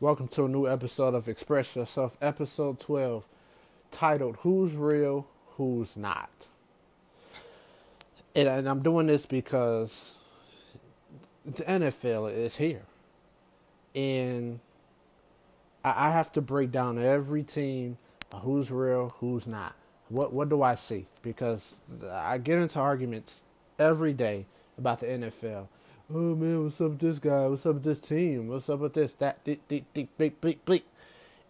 Welcome to a new episode of Express Yourself, episode 12, titled Who's Real, Who's Not. And, and I'm doing this because the NFL is here. And I, I have to break down every team uh, who's real, who's not. What what do I see? Because I get into arguments every day about the NFL oh man, what's up with this guy? What's up with this team? What's up with this? That, deep, deep, deep, bleep, bleep, bleep.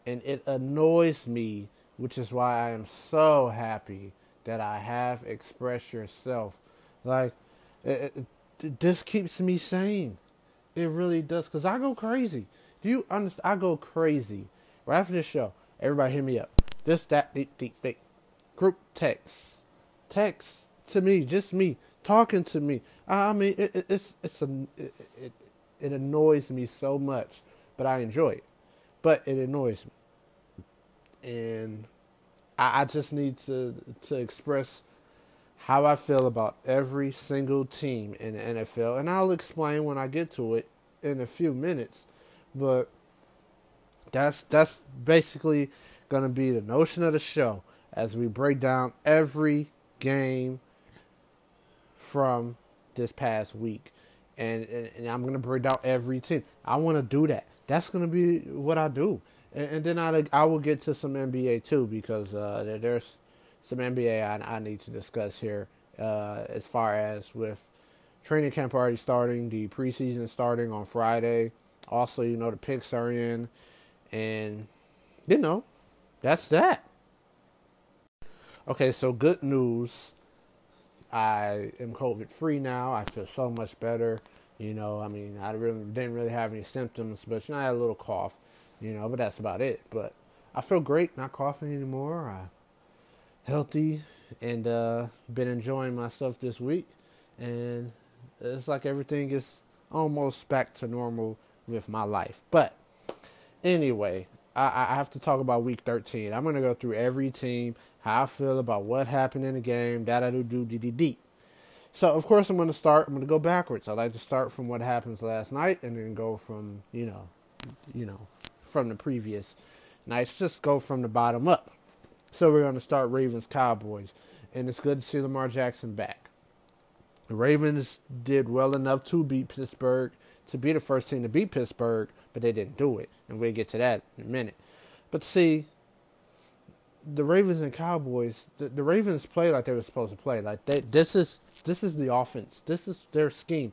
And it annoys me, which is why I am so happy that I have expressed yourself. Like, it, it, this keeps me sane. It really does. Because I go crazy. Do you understand? I go crazy. Right after this show, everybody hit me up. This, that, deep, deep, deep. Group text. Text to me, just me talking to me. I mean, it, it, it's it's a it, it annoys me so much, but I enjoy it. But it annoys me, and I, I just need to to express how I feel about every single team in the NFL, and I'll explain when I get to it in a few minutes. But that's that's basically going to be the notion of the show as we break down every game from this past week, and and, and I'm gonna break down every team. I want to do that. That's gonna be what I do, and, and then I I will get to some NBA too because uh, there's some NBA I, I need to discuss here uh, as far as with training camp already starting, the preseason starting on Friday. Also, you know the picks are in, and you know that's that. Okay, so good news. I am COVID free now. I feel so much better. You know, I mean, I really didn't really have any symptoms, but you know, I had a little cough. You know, but that's about it. But I feel great, not coughing anymore. I healthy and uh, been enjoying myself this week, and it's like everything is almost back to normal with my life. But anyway, I, I have to talk about week 13. I'm gonna go through every team how I feel about what happened in the game, da da do do dee dee dee. So of course I'm going to start. I'm going to go backwards. I like to start from what happens last night and then go from you know, you know, from the previous nights. Just go from the bottom up. So we're going to start Ravens Cowboys, and it's good to see Lamar Jackson back. The Ravens did well enough to beat Pittsburgh, to be the first team to beat Pittsburgh, but they didn't do it, and we'll get to that in a minute. But see, the Ravens and Cowboys, the, the Ravens play like they were supposed to play. Like they, this is this is the offense. This is their scheme.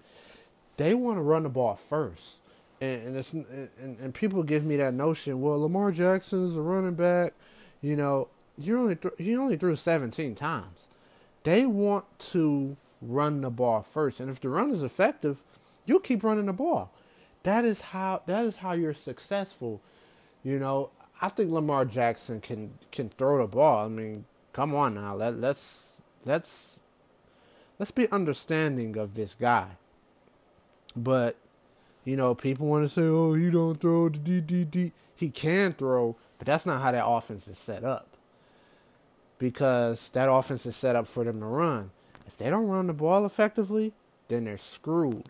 They want to run the ball first, and and, it's, and and people give me that notion. Well, Lamar Jackson is a running back. You know, you only th- he only threw seventeen times. They want to run the ball first, and if the run is effective, you'll keep running the ball. That is how that is how you're successful. You know, I think Lamar Jackson can can throw the ball. I mean, come on now. Let let's let's let's be understanding of this guy. But you know, people want to say, "Oh, he don't throw the DDD." He can throw, but that's not how that offense is set up. Because that offense is set up for them to run. If they don't run the ball effectively, then they're screwed.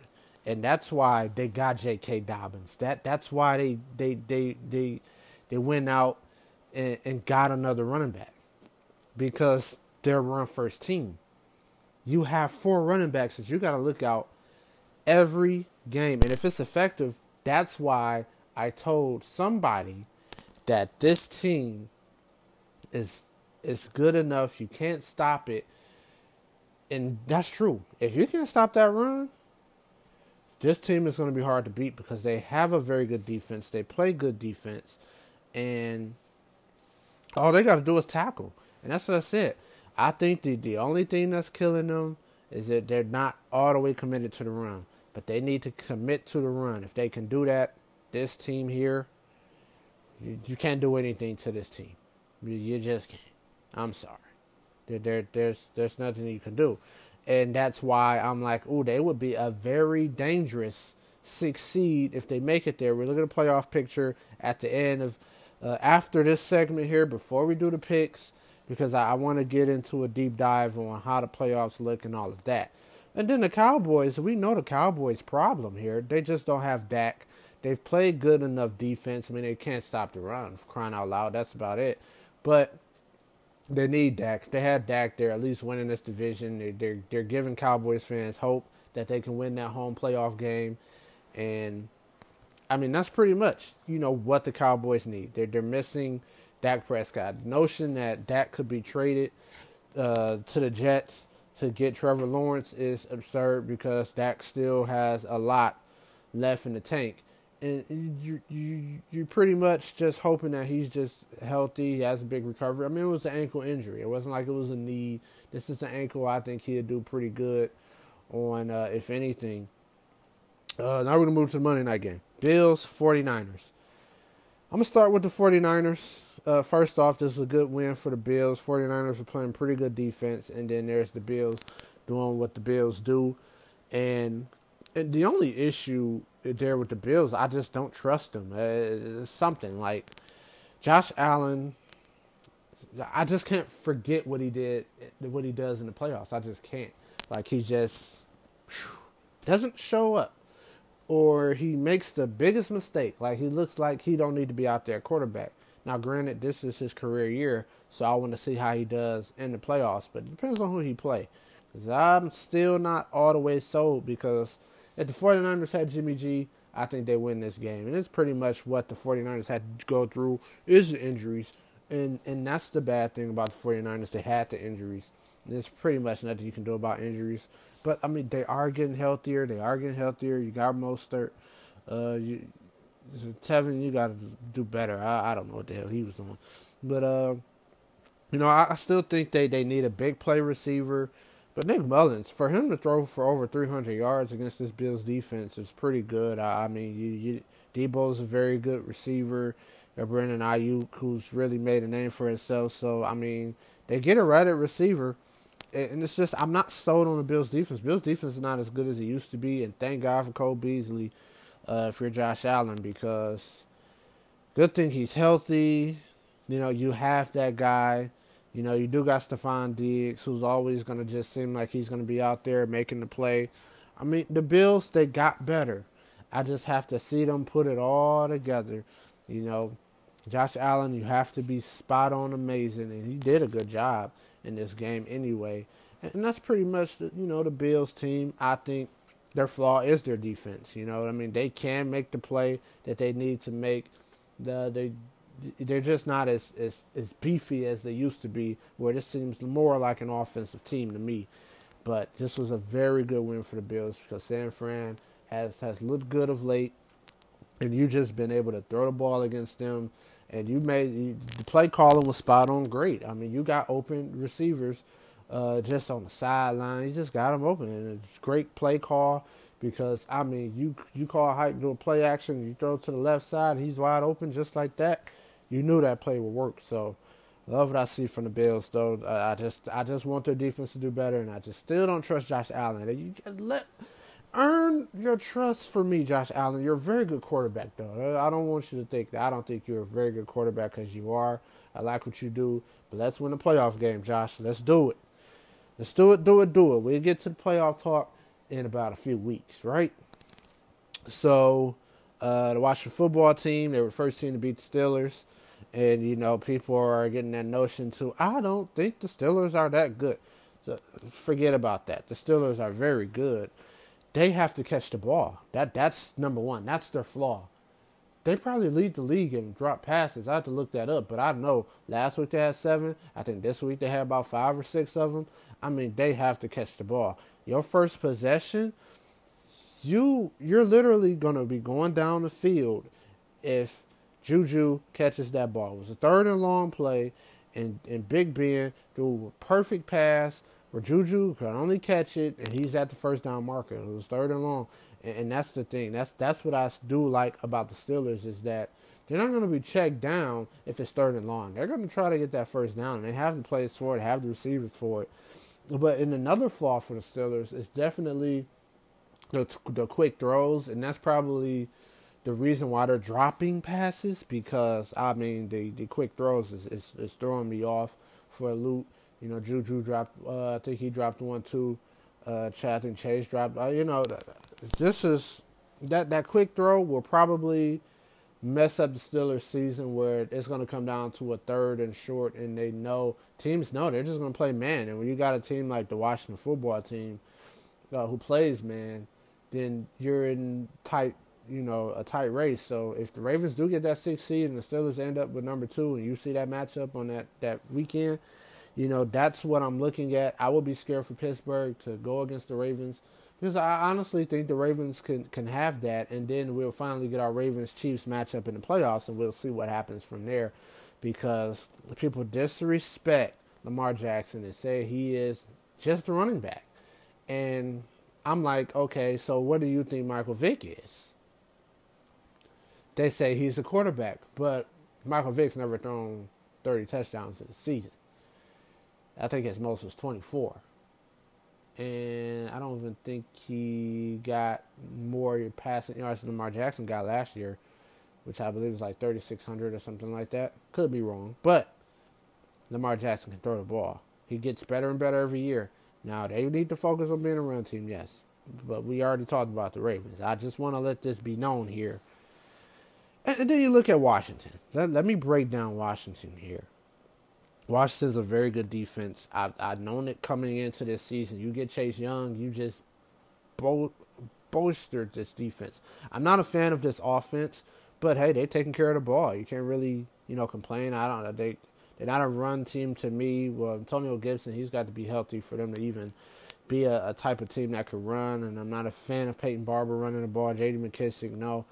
And that's why they got J.K. Dobbins. That that's why they they they they they went out and, and got another running back because they're run first team. You have four running backs that you got to look out every game, and if it's effective, that's why I told somebody that this team is is good enough. You can't stop it, and that's true. If you can't stop that run, this team is going to be hard to beat because they have a very good defense. They play good defense and all they got to do is tackle, and that's what I said. I think the the only thing that's killing them is that they're not all the way committed to the run, but they need to commit to the run. If they can do that, this team here, you, you can't do anything to this team. You, you just can't. I'm sorry. There, there, there's there's nothing you can do, and that's why I'm like, oh, they would be a very dangerous six seed if they make it there. We're looking at a playoff picture at the end of uh, after this segment here, before we do the picks, because I, I want to get into a deep dive on how the playoffs look and all of that. And then the Cowboys, we know the Cowboys' problem here. They just don't have Dak. they've played good enough defense. I mean, they can't stop the run. Crying out loud, that's about it. But they need Dak. They had Dak. They're at least winning this division. They're, they're they're giving Cowboys fans hope that they can win that home playoff game, and I mean that's pretty much you know what the Cowboys need. They're they're missing Dak Prescott. The notion that Dak could be traded uh, to the Jets to get Trevor Lawrence is absurd because Dak still has a lot left in the tank and you you you're pretty much just hoping that he's just healthy. He has a big recovery. I mean, it was an ankle injury. It wasn't like it was a knee. This is an ankle. I think he'd do pretty good on, uh, if anything. Uh, now we're gonna move to the Monday night game. Bills 49ers. I'm gonna start with the 49ers. Uh, first off, this is a good win for the Bills. 49ers are playing pretty good defense, and then there's the Bills doing what the Bills do. And, and the only issue there with the Bills, I just don't trust them. Uh, it's something like Josh Allen. I just can't forget what he did, what he does in the playoffs. I just can't. Like he just doesn't show up, or he makes the biggest mistake. Like he looks like he don't need to be out there quarterback. Now, granted, this is his career year, so I want to see how he does in the playoffs. But it depends on who he play. Because I'm still not all the way sold because if the 49ers had Jimmy G, I think they win this game. And it's pretty much what the 49ers had to go through is the injuries. And and that's the bad thing about the 49ers. They had the injuries. There's pretty much nothing you can do about injuries. But I mean, they are getting healthier. They are getting healthier. You got Mostert. Uh, you, Tevin, you got to do better. I, I don't know what the hell he was doing, but uh, you know, I, I still think they they need a big play receiver. But Nick Mullens, for him to throw for over 300 yards against this Bills defense is pretty good. I, I mean, you, you, Deebo's a very good receiver. Uh, Brandon Aiyuk, who's really made a name for himself. So I mean, they get a right at receiver, and it's just I'm not sold on the Bills defense. Bills defense is not as good as it used to be, and thank God for Cole Beasley uh, for Josh Allen because good thing he's healthy. You know, you have that guy you know, you do got Stefon Diggs, who's always going to just seem like he's going to be out there making the play. I mean, the Bills, they got better. I just have to see them put it all together. You know, Josh Allen, you have to be spot on amazing, and he did a good job in this game anyway. And that's pretty much, the, you know, the Bills team. I think their flaw is their defense. You know I mean? They can make the play that they need to make. The, they they're just not as, as, as beefy as they used to be, where this seems more like an offensive team to me. But this was a very good win for the Bills because San Fran has, has looked good of late, and you just been able to throw the ball against them. And you made the play calling was spot on great. I mean, you got open receivers uh, just on the sideline. You just got them open, and it's great play call because I mean, you you call a hype do a play action, you throw to the left side, he's wide open just like that you knew that play would work. So love what I see from the Bills, though. I just I just want their defense to do better, and I just still don't trust Josh Allen. You let earn your trust for me, Josh Allen. You're a very good quarterback, though. I don't want you to think that. I don't think you're a very good quarterback because you are. I like what you do, but let's win the playoff game, Josh. Let's do it. Let's do it, do it, do it. We'll get to the playoff talk in about a few weeks, right? So, uh, the Washington football team, they were the first team to beat the Steelers. And, you know, people are getting that notion too. I don't think the Steelers are that good. So forget about that. The Steelers are very good. They have to catch the ball. That That's number one. That's their flaw. They probably lead the league in drop passes. I have to look that up, but I know last week they had seven. I think this week they had about five or six of them. I mean, they have to catch the ball. Your first possession, you you're literally gonna be going down the field if Juju catches that ball. It was a third and long play, and, and Big Ben threw a perfect pass where Juju could only catch it, and he's at the first down marker. It was third and long, and, and that's the thing. That's that's what I do like about the Steelers is that they're not going to be checked down if it's third and long. They're going to try to get that first down. And they have the players for it, have the receivers for it. But in another flaw for the Steelers is definitely the the quick throws, and that's probably the reason why they're dropping passes because I mean the the quick throws is is, is throwing me off for a loop. You know, Juju dropped. Uh, I think he dropped one too. Uh, Chad and Chase dropped. Uh, you know, this is that that quick throw will probably mess up the Steelers' season where it's going to come down to a third and short, and they know teams know they're just going to play man. And when you got a team like the Washington football team uh, who plays man, then you're in tight, you know, a tight race. So if the Ravens do get that sixth seed and the Steelers end up with number two, and you see that matchup on that that weekend, you know that's what I'm looking at. I would be scared for Pittsburgh to go against the Ravens because I honestly think the Ravens can can have that, and then we'll finally get our Ravens Chiefs matchup in the playoffs, and we'll see what happens from there. Because people disrespect Lamar Jackson and say he is just a running back, and I'm like, okay, so what do you think Michael Vick is? They say he's a quarterback, but Michael Vick's never thrown 30 touchdowns in a season. I think his most was 24 and I don't even think he got more passing yards than Lamar Jackson got last year, which I believe was like 3,600 or something like that. Could be wrong, but Lamar Jackson can throw the ball. He gets better and better every year. Now they need to focus on being a run team, yes, but we already talked about the Ravens. I just want to let this be known here. And, and then you look at Washington. Let, let me break down Washington here. Washington's a very good defense. I've I've known it coming into this season. You get Chase Young, you just bo- bolstered this defense. I'm not a fan of this offense, but hey, they're taking care of the ball. You can't really you know complain. I don't know they they're not a run team to me. Well, Antonio Gibson, he's got to be healthy for them to even be a, a type of team that could run. And I'm not a fan of Peyton Barber running the ball. J.D. McKissic, no.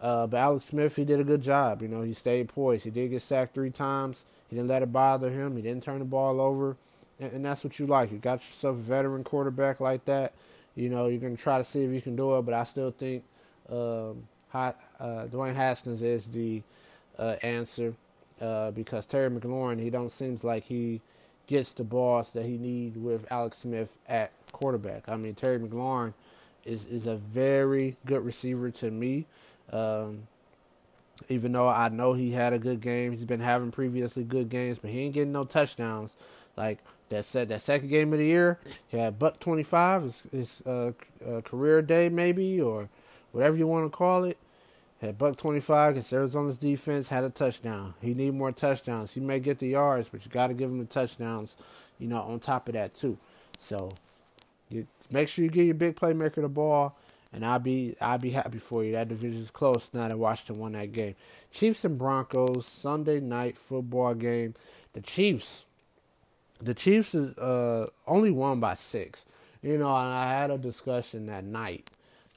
Uh, but Alex Smith, he did a good job. You know, he stayed poised. He did get sacked three times. He didn't let it bother him. He didn't turn the ball over. And, and that's what you like. You got yourself a veteran quarterback like that. You know, you're to try to see if you can do it, but I still think um, uh, Dwayne Haskins is the uh, answer uh, because Terry McLaurin, he don't seems like he gets the balls that he need with Alex Smith at quarterback. I mean, Terry McLaurin is is a very good receiver to me. Um, even though I know he had a good game, he's been having previously good games, but he ain't getting no touchdowns. Like that said, that second game of the year, he had buck twenty five, his, his uh, uh, career day maybe or whatever you want to call it. Had buck twenty five because Arizona's defense had a touchdown. He need more touchdowns. He may get the yards, but you got to give him the touchdowns. You know, on top of that too. So, you make sure you give your big playmaker the ball and I'll be I'll be happy for you. That division's close now that Washington won that game. Chiefs and Broncos Sunday night football game. The Chiefs, the Chiefs is uh, only won by six. You know, and I had a discussion that night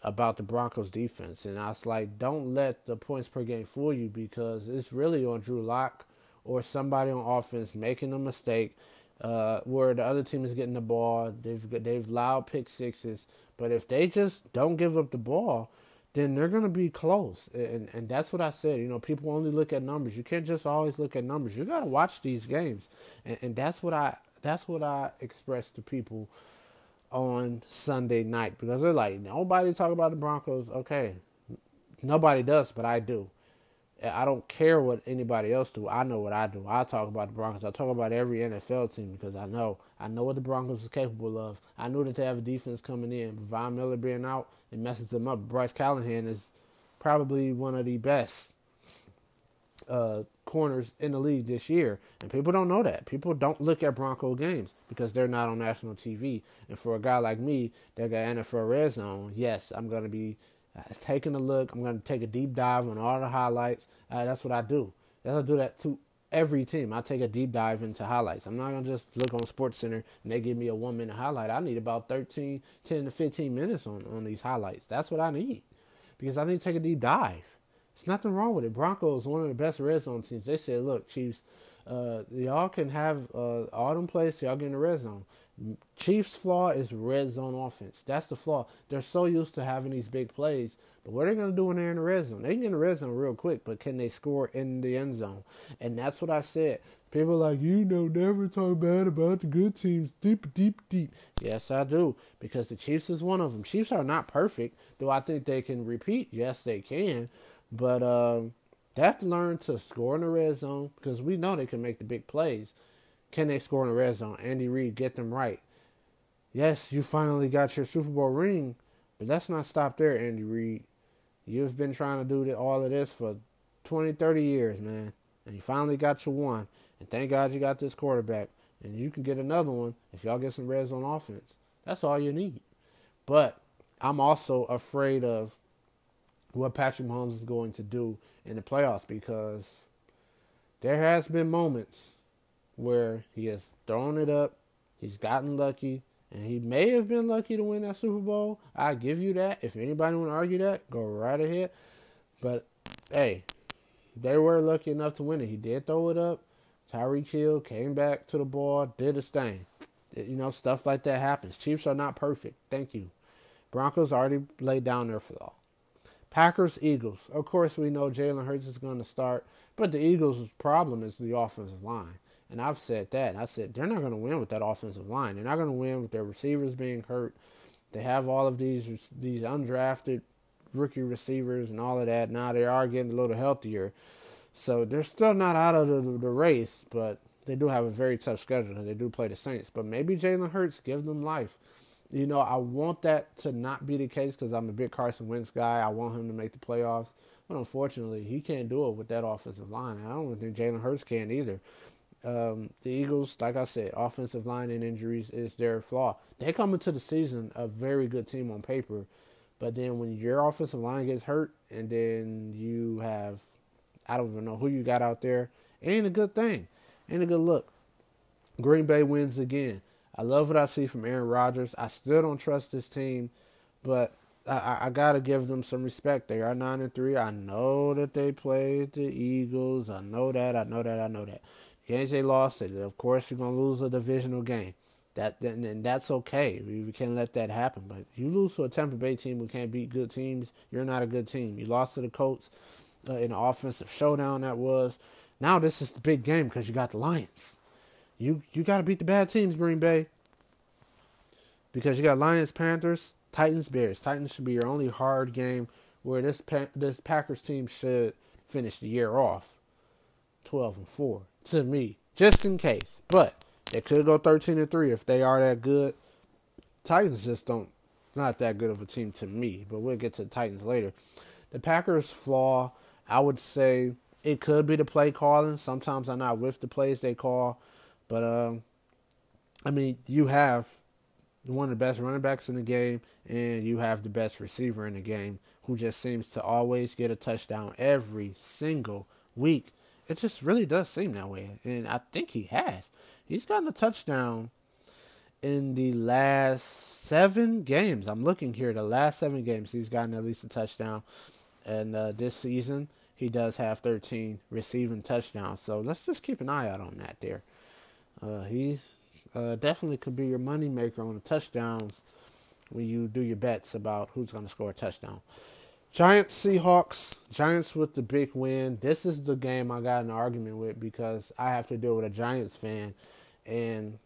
about the Broncos defense, and I was like, don't let the points per game fool you because it's really on Drew Lock or somebody on offense making a mistake uh, where the other team is getting the ball. They've they've allowed pick sixes, but if they just don't give up the ball, then they're gonna be close. And and that's what I said. You know, people only look at numbers. You can't just always look at numbers. You gotta watch these games, and, and that's what I that's what I express to people on Sunday night because they're like nobody talk about the Broncos. Okay, nobody does, but I do. I don't care what anybody else do. I know what I do. I talk about the Broncos. I talk about every NFL team because I know I know what the Broncos is capable of. I knew that they have a defense coming in. Von Miller being out, it messes them up. Bryce Callahan is probably one of the best uh, corners in the league this year, and people don't know that. People don't look at Bronco games because they're not on national TV. And for a guy like me that got NFL Red Zone, yes, I'm gonna be uh, taking a look. I'm going to take a deep dive on all the highlights. Uh, that's what I do. I do that to every team. I take a deep dive into highlights. I'm not going to just look on SportsCenter and they give me a one minute highlight. I need about 13, 10 to 15 minutes on, on these highlights. That's what I need because I need to take a deep dive. There's nothing wrong with it. Broncos, one of the best red zone teams. They said, look, Chiefs, uh, y'all can have uh, all them plays, y'all get in the red zone. Chiefs' flaw is red zone offense. That's the flaw. They're so used to having these big plays, but what are they going to do when they're in the red zone? They can get in the red zone real quick, but can they score in the end zone? And that's what I said. People like, you know, never talk bad about the good teams. Deep, deep, deep. Yes, I do, because the Chiefs is one of them. Chiefs are not perfect. Do I think they can repeat? Yes, they can. But um, they have to learn to score in the red zone because we know they can make the big plays. Can they score in the red zone? Andy Reid, get them right. Yes, you finally got your Super Bowl ring, but let's not stop there, Andy Reid. You've been trying to do all of this for 20, 30 years, man. And you finally got your one. And thank God you got this quarterback. And you can get another one if y'all get some red zone offense. That's all you need. But I'm also afraid of what Patrick Mahomes is going to do in the playoffs because there has been moments where he has thrown it up, he's gotten lucky, and he may have been lucky to win that Super Bowl. I give you that. If anybody want to argue that, go right ahead. But hey, they were lucky enough to win it. He did throw it up. Tyreek Hill came back to the ball, did his thing. You know, stuff like that happens. Chiefs are not perfect. Thank you. Broncos already laid down their flaw. Packers, Eagles. Of course, we know Jalen Hurts is going to start, but the Eagles' problem is the offensive line. And I've said that. I said they're not going to win with that offensive line. They're not going to win with their receivers being hurt. They have all of these these undrafted rookie receivers and all of that. Now they are getting a little healthier, so they're still not out of the, the race. But they do have a very tough schedule, and they do play the Saints. But maybe Jalen Hurts gives them life. You know, I want that to not be the case because I'm a big Carson Wentz guy. I want him to make the playoffs. But unfortunately, he can't do it with that offensive line. I don't think Jalen Hurts can either. Um, the Eagles, like I said, offensive line and injuries is their flaw. They come into the season a very good team on paper, but then when your offensive line gets hurt and then you have, I don't even know who you got out there, ain't a good thing. Ain't a good look. Green Bay wins again. I love what I see from Aaron Rodgers. I still don't trust this team, but I, I gotta give them some respect. They are nine and three. I know that they played the Eagles. I know that. I know that. I know that. Games they lost, it. of course you're gonna lose a divisional game. That and that's okay. We, we can't let that happen. But you lose to a Tampa Bay team who can't beat good teams. You're not a good team. You lost to the Colts uh, in an offensive showdown that was. Now this is the big game because you got the Lions. You you got to beat the bad teams, Green Bay. Because you got Lions, Panthers, Titans, Bears. Titans should be your only hard game where this this Packers team should finish the year off 12 and 4 to me, just in case. But they could go 13 and 3 if they are that good. Titans just don't not that good of a team to me, but we'll get to the Titans later. The Packers flaw, I would say it could be the play calling. Sometimes I'm not with the plays they call. But um, I mean, you have one of the best running backs in the game, and you have the best receiver in the game, who just seems to always get a touchdown every single week. It just really does seem that way, and I think he has. He's gotten a touchdown in the last seven games. I'm looking here, the last seven games, he's gotten at least a touchdown, and uh, this season he does have 13 receiving touchdowns. So let's just keep an eye out on that there. Uh, he uh, definitely could be your moneymaker on the touchdowns when you do your bets about who's going to score a touchdown. Giants, Seahawks, Giants with the big win. This is the game I got an argument with because I have to deal with a Giants fan, and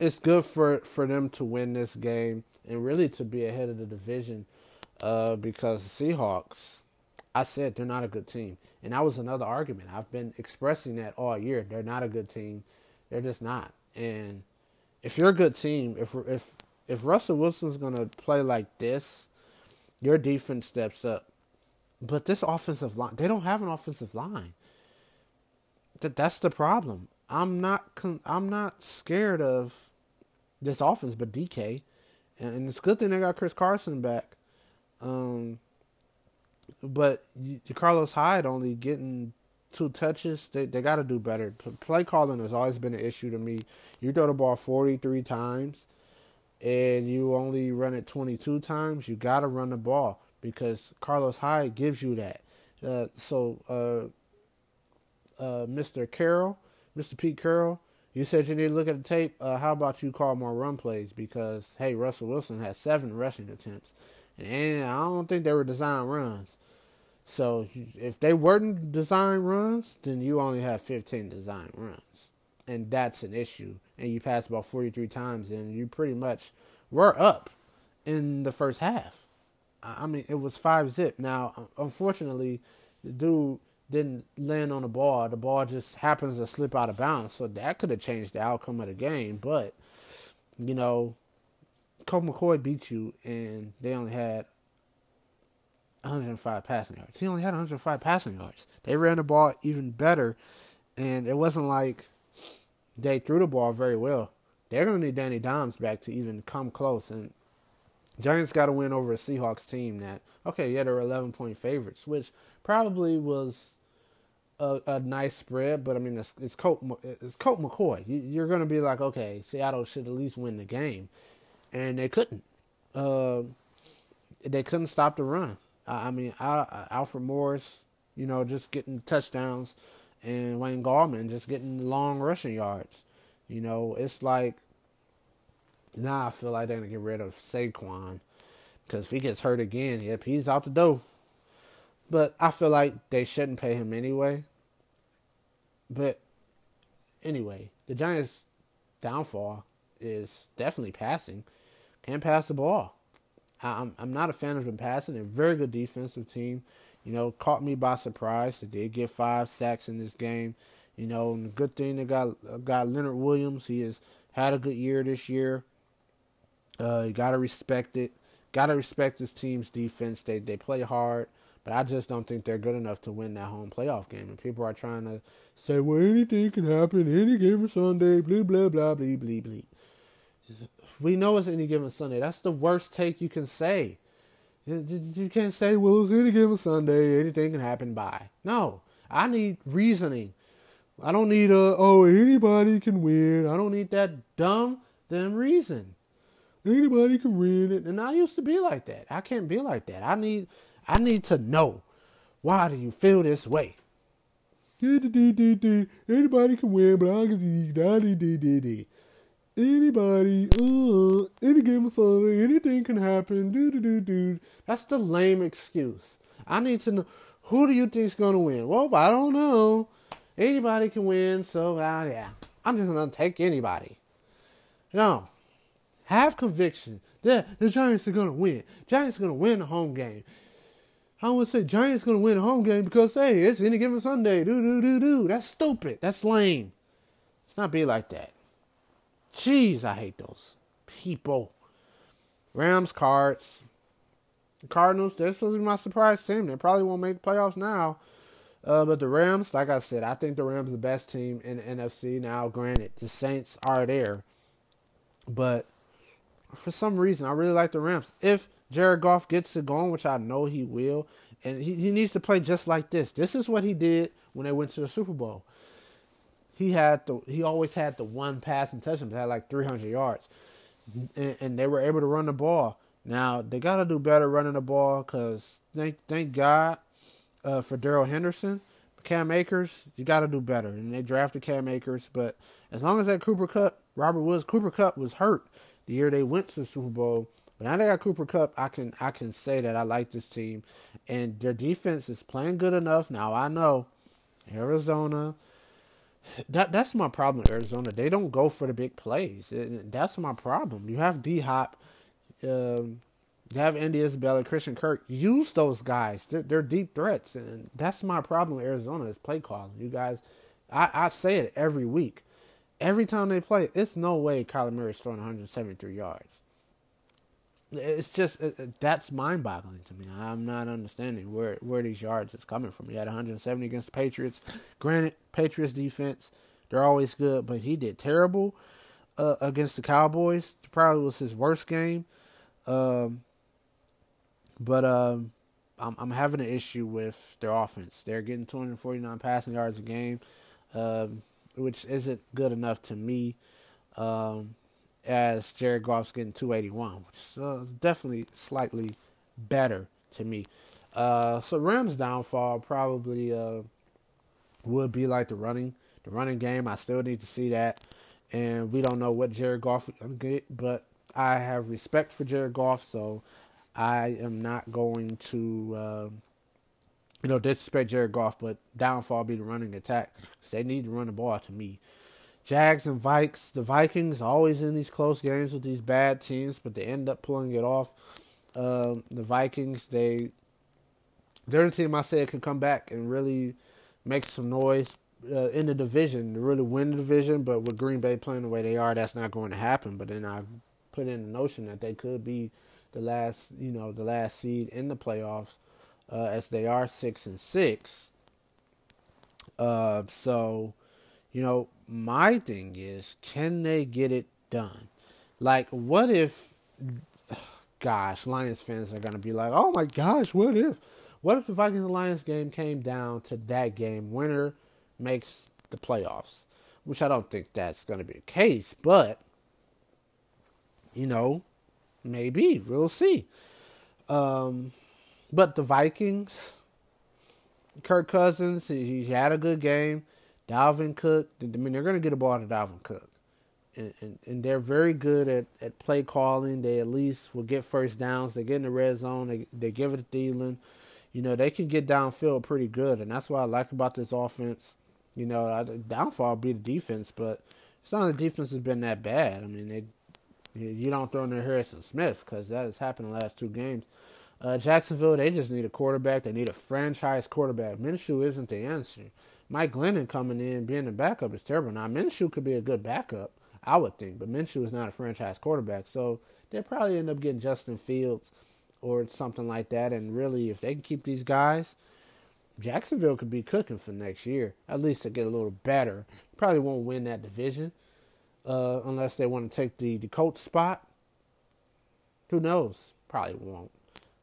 it's good for for them to win this game and really to be ahead of the division uh, because the Seahawks. I said they're not a good team. And that was another argument. I've been expressing that all year. They're not a good team. They're just not. And if you're a good team, if if if Russell Wilson's gonna play like this, your defense steps up. But this offensive line, they don't have an offensive line. That that's the problem. I'm not con- I'm not scared of this offense, but DK, and it's a good thing they got Chris Carson back. Um, but Carlos Hyde only getting two touches. They they got to do better. Play calling has always been an issue to me. You throw the ball 43 times and you only run it 22 times. You got to run the ball because Carlos Hyde gives you that. Uh, so, uh, uh, Mr. Carroll, Mr. Pete Carroll, you said you need to look at the tape. Uh, how about you call more run plays? Because hey, Russell Wilson has seven rushing attempts, and I don't think they were designed runs. So if they weren't designed runs, then you only have 15 designed runs. And that's an issue. And you pass about 43 times, and you pretty much were up in the first half. I mean, it was five zip. Now, unfortunately, the dude didn't land on the ball. The ball just happens to slip out of bounds. So that could have changed the outcome of the game. But, you know, Colt McCoy beat you, and they only had 105 passing yards. He only had 105 passing yards. They ran the ball even better, and it wasn't like they threw the ball very well. They're going to need Danny Dimes back to even come close. And Giants got to win over a Seahawks team that, okay, yeah, they're 11 point favorites, which probably was a, a nice spread, but I mean, it's, it's Colt, it's Colt McCoy. You, are going to be like, okay, Seattle should at least win the game. And they couldn't. Uh, they couldn't stop the run. I, I mean, I, Alfred Morris, you know, just getting touchdowns, and Wayne Gallman just getting long rushing yards. You know, it's like now I feel like they're gonna get rid of Saquon because if he gets hurt again, yep, he's out the door. But I feel like they shouldn't pay him anyway. But anyway, the Giants' downfall is definitely passing. Can't pass the ball. I'm I'm not a fan of them passing. They're a very good defensive team. You know, caught me by surprise. They did get five sacks in this game. You know, and the good thing they got got Leonard Williams. He has had a good year this year. Uh, you gotta respect it. Gotta respect this team's defense. They they play hard, but I just don't think they're good enough to win that home playoff game. And people are trying to say, well, anything can happen any given Sunday. Blah blah blah blah blah blah. We know it's any given Sunday. That's the worst take you can say. You can't say, well, it's any given Sunday. Anything can happen by. No, I need reasoning. I don't need a oh anybody can win. I don't need that dumb damn reason. Anybody can win it, and I used to be like that. I can't be like that. I need I need to know why do you feel this way. Anybody can win, but I can Anybody, uh, any game of Sunday, anything can happen. Do do do do. That's the lame excuse. I need to know who do you think's gonna win. Well, I don't know. Anybody can win, so uh, yeah, I'm just gonna take anybody. No, have conviction that the Giants are gonna win. Giants are gonna win the home game. I would say Giants gonna win the home game because hey, it's any given Sunday. Do do do do. That's stupid. That's lame. It's not be like that. Jeez, I hate those people. Rams, Cards. Cardinals, they're supposed to be my surprise team. They probably won't make the playoffs now. Uh, but the Rams, like I said, I think the Rams are the best team in the NFC. Now, granted, the Saints are there. But for some reason, I really like the Rams. If Jared Goff gets it going, which I know he will, and he, he needs to play just like this. This is what he did when they went to the Super Bowl. He had the he always had the one passing touchdown, had like 300 yards, and, and they were able to run the ball. Now they got to do better running the ball because thank thank God uh, for Darrell Henderson. Cam Akers, you got to do better. And they drafted Cam Akers, but as long as that Cooper Kupp, Robert Woods, Cooper Kupp was hurt the year they went to the Super Bowl. But now they got Cooper Kupp. I can I can say that I like this team, and their defense is playing good enough. Now I know Arizona. That that's my problem. Arizona, they don't go for the big plays. That's my problem. You have D Hop. Um, you have Andy Isabella, Christian Kirk. Use those guys. They're, they're, deep threats, and that's my problem with Arizona is play calling. You guys, I, I say it every week. Every time they play, it's no way Kyler Murray's throwing 173 yards. It's just it, that's mind-boggling to me. I'm not understanding where where these yards is coming from. He had 170 against the Patriots. Granted, Patriots defense, they're always good, but he did terrible uh, against the Cowboys. Probably was his worst game. Um, but um, I'm, I'm having an issue with their offense. They're getting 249 passing yards a game, um, which isn't good enough to me. Um, as Jared Goff's getting 281, which is uh, definitely slightly better to me. Uh, so Rams' downfall probably uh, would be like the running, the running game. I still need to see that, and we don't know what Jared Goff will get, but I have respect for Jared Goff, so I am not going to, uh, you know, disrespect Jared Goff, but downfall be the running attack. They need to run the ball to me. Jags and Vikes, the Vikings always in these close games with these bad teams, but they end up pulling it off. Uh, the Vikings, they they're the team I said could come back and really make some noise uh, in the division to really win the division. But with Green Bay playing the way they are, that's not going to happen. But then I put in the notion that they could be the last, you know, the last seed in the playoffs. uh, as they are six and six. Uh, so, you know, my thing is, can they get it done? Like, what if? Gosh, Lions fans are gonna be like, "Oh my gosh, what if? What if the Vikings Lions game came down to that game? Winner makes the playoffs." Which I don't think that's gonna be the case, but you know, maybe we'll see. Um, but the Vikings, Kirk Cousins, he, he had a good game. Dalvin Cook, I mean, they're going to get a ball to Dalvin Cook. And, and, and, they're very good at, at play calling. They at least will get first downs. They get in the red zone. They, they give it to Thielen. You know, they can get downfield pretty good. And that's what I like about this offense. You know, the downfall will be the defense, but it's not the defense has been that bad. I mean, they you don't throw in there Harrison Smith because that has happened the last two games. Uh, Jacksonville, they just need a quarterback. They need a franchise quarterback. Minshew isn't the answer. Mike Glennon coming in being a backup is terrible. Now Minshew could be a good backup, I would think, but Minshew is not a franchise quarterback, so they'll probably end up getting Justin Fields or something like that. And really, if they can keep these guys, Jacksonville could be cooking for next year, at least to get a little better. Probably won't win that division, uh, unless they want to take the, the Colts spot. Who knows? Probably won't.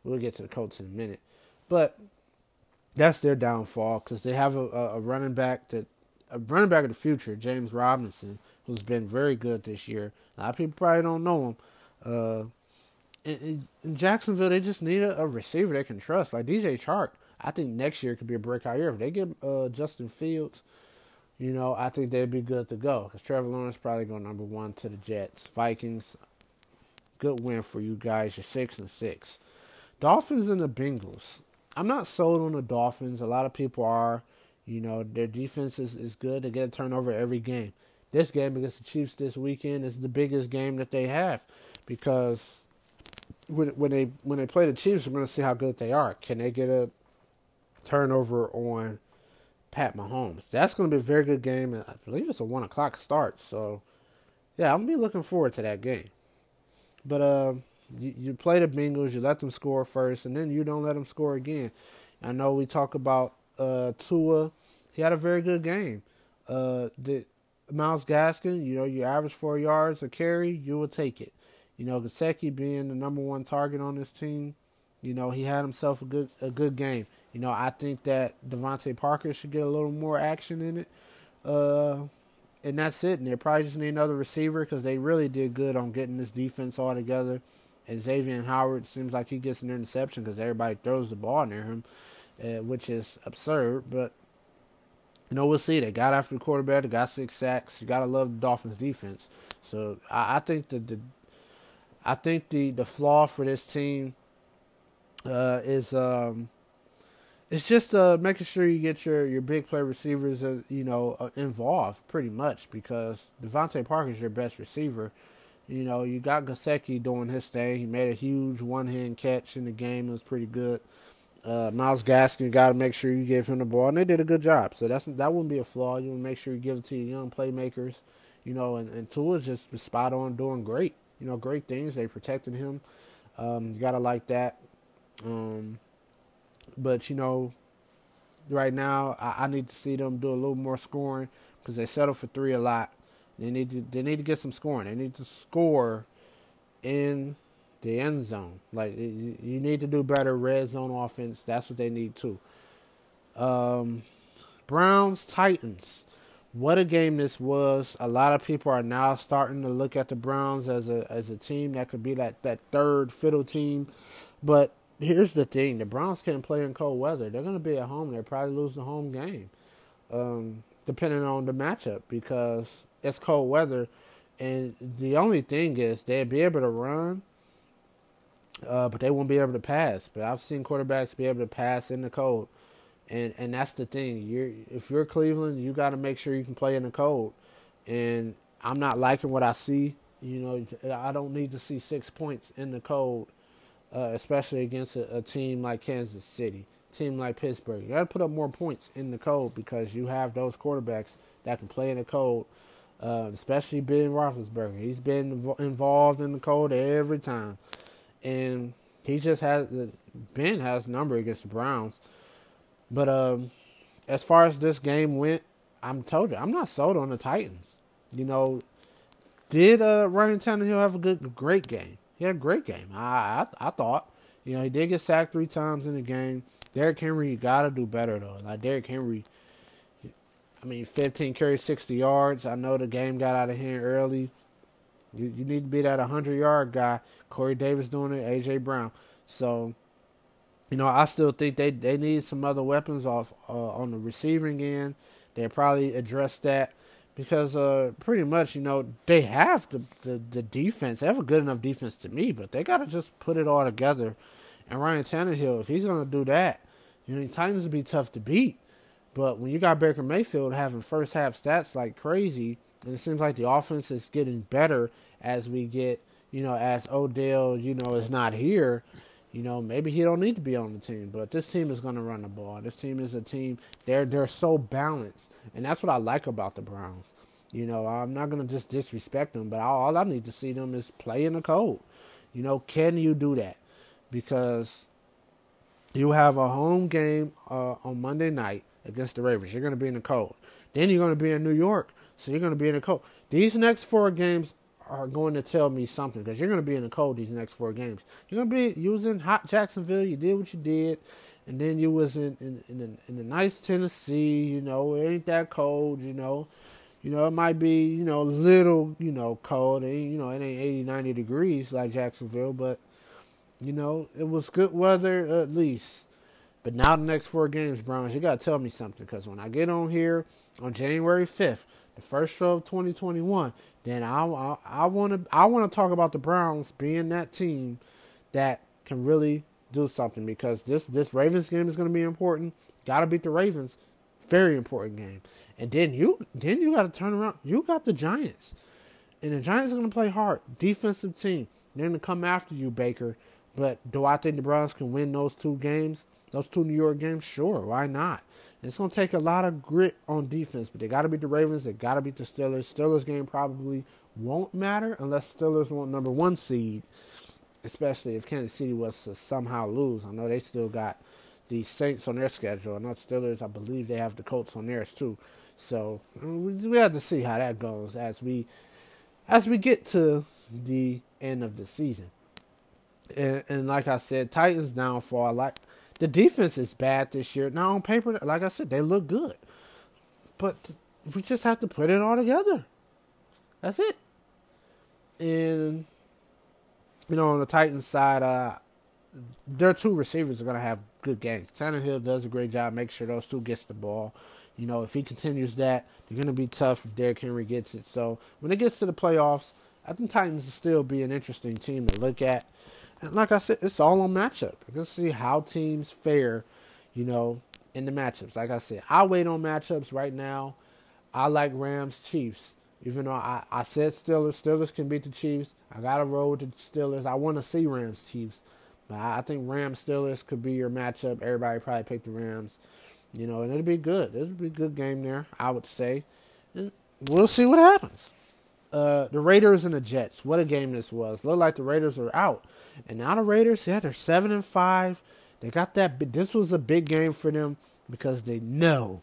We'll get to the Colts in a minute. But that's their downfall because they have a, a, running back that a running back of the future, James Robinson, who's been very good this year. A lot of people probably don't know him. Uh, in, in, Jacksonville, they just need a, a, receiver they can trust, like DJ Chark. I think next year could be a breakout year if they get uh, Justin Fields you know, I think they'd be good to go because Trevor Lawrence probably go number one to the Jets. Vikings, good win for you guys. You're six and six. Dolphins and the Bengals. I'm not sold on the Dolphins. A lot of people are. You know, their defense is, is good. They get a turnover every game. This game against the Chiefs this weekend is the biggest game that they have because when when they when they play the Chiefs, we're going to see how good they are. Can they get a turnover on Pat Mahomes. That's going to be a very good game. I believe it's a one o'clock start. So, yeah, I'm gonna be looking forward to that game. But uh, you, you play the Bengals, you let them score first, and then you don't let them score again. I know we talk about uh, Tua. He had a very good game. Uh, the Myles Gaskin, you know, you average four yards a carry, you will take it. You know, Gesicki being the number one target on this team, you know, he had himself a good a good game. You know, I think that DeVante Parker should get a little more action in it. Uh, and that's it. And they probably just need another receiver because they really did good on getting this defense all together. And Xavier Howard seems like he gets an interception because everybody throws the ball near him, uh, which is absurd. But you know, we'll see. They got after the quarterback. They got six sacks. You gotta love the Dolphins' defense. So I, I think that the, I think the the flaw for this team uh, is um, it's just uh, making sure you get your, your big play receivers, uh, you know, uh, involved pretty much because DeVante Parker is your best receiver. You know, you got Gesicki doing his thing. He made a huge one hand catch in the game. It was pretty good. Uh, Myles Gaskin, you got to make sure you give him the ball, and they did a good job. So that's that wouldn't be a flaw. You want to make sure you give it to your young playmakers. You know, and, and Tua's just spot on, doing great. You know, great things. They protected him. Um, you got to like that. Um, but you know, right now I, I need to see them do a little more scoring because they settle for three a lot. They need to they need to get some scoring. They need to score in the end zone. Like you need to do better red zone offense. That's what they need too. Um, Browns Titans. What a game this was. A lot of people are now starting to look at the Browns as a as a team that could be that, that third fiddle team. But here's the thing: the Browns can't play in cold weather. They're going to be at home. They'll probably lose the home game, um, depending on the matchup, because it's cold weather. And the only thing is they'll be able to run, uh, but they won't be able to pass. But I've seen quarterbacks be able to pass in the cold, and and that's the thing. You're if you're Cleveland, you got to make sure you can play in the cold. And I'm not liking what I see. You know, I don't need to see six points in the cold uh, especially against a, a, team like Kansas City, team like Pittsburgh. You got to put up more points in the cold because you have those quarterbacks that can play in the cold. Uh, especially Ben Roethlisberger, he's been involved in the cold every time, and He just has Ben has number against the Browns, but um, as far as this game went, I'm told you I'm not sold on the Titans. You know, did uh, Ryan Tannehill have a good, great game? He had a great game. I, I, I thought. You know, he did get sacked three times in the game. Derrick Henry, you gotta do better though. Like Derrick Henry, I mean, 15 carries, 60 yards. I know the game got out of hand early. You, you need to be that 100 yard guy. Corey Davis doing it, AJ Brown. So, you know, I still think they they need some other weapons off uh, on the receiving end. They probably address that because uh, pretty much, you know, they have the, the, the defense. They have a good enough defense to me, but they got to just put it all together. And Ryan Tannehill, if he's going to do that, you know, the Titans will be tough to beat. But when you got Baker Mayfield having first half stats like crazy, and it seems like the offense is getting better as we get, you know, as Odell, you know, is not here. You know, maybe he don't need to be on the team, but this team is going to run the ball. This team is a team. They're they're so balanced, and that's what I like about the Browns. You know, I'm not going to just disrespect them, but all I need to see them is play in the code. You know, can you do that? Because you have a home game uh, on Monday night against the Ravens. You're going to be in the cold. Then you're going to be in New York, so you're going to be in the cold. These next four games are going to tell me something because you're going to be in the cold these next four games. You're going to be using hot Jacksonville. You did what you did, and then you was in in in, the, in the nice Tennessee. You know, it ain't that cold. You know, you know it might be you know little you know cold. It, you know, it ain't 80, 90 degrees like Jacksonville, but you know it was good weather at least. But now the next four games, Browns, you got to tell me something because when I get on here on January 5th, the first show of 2021, then I I want to I want to talk about the Browns being that team that can really do something because this this Ravens game is going to be important. Got to beat the Ravens, very important game. And then you then you got to turn around. You got the Giants, and the Giants are going to play hard, defensive team. They're going to come after you, Baker. But do I think the Browns can win those two games? Those two New York games? Sure, why not? It's going to take a lot of grit on defense, but they got to beat the Ravens. They got to beat the Steelers. Steelers game probably won't matter unless Steelers want number one seed, especially if Kansas City was to somehow lose. I know they still got the Saints on their schedule. I know Steelers, I believe they have the Colts on theirs too. So mm, we have to see how that goes as we as we get to the end of the season. And, and like I said, Titans downfall. Like the defense is bad this year. Now on paper, like I said, they look good, but we just have to put it all together. That's it. And you know, on the Titans side, uh, their two receivers are going to have good games. Tannehill does a great job. Make sure those two gets the ball. You know, if he continues that, they're going to be tough if Derrick Henry gets it. So when it gets to the playoffs, I think Titans will still be an interesting team to look at. And like I said, it's all on matchup. We're gonna see how teams fare, you know, in the matchups. Like I said, I wait on matchups right now. I like Rams Chiefs. Even though I, I said Steelers, Steelers can beat the Chiefs. I got to roll with the Steelers. I want to see Rams Chiefs. But I, I think Rams Steelers could be your matchup. Everybody probably picked the Rams. You know, and it'll be good. It'll be a good game there, I would say. And we'll see what happens. Uh, the Raiders and the Jets. What a game this was. Looked like the Raiders are out. And now the Raiders, yeah, they're seven and five. They got that. This was a big game for them because they know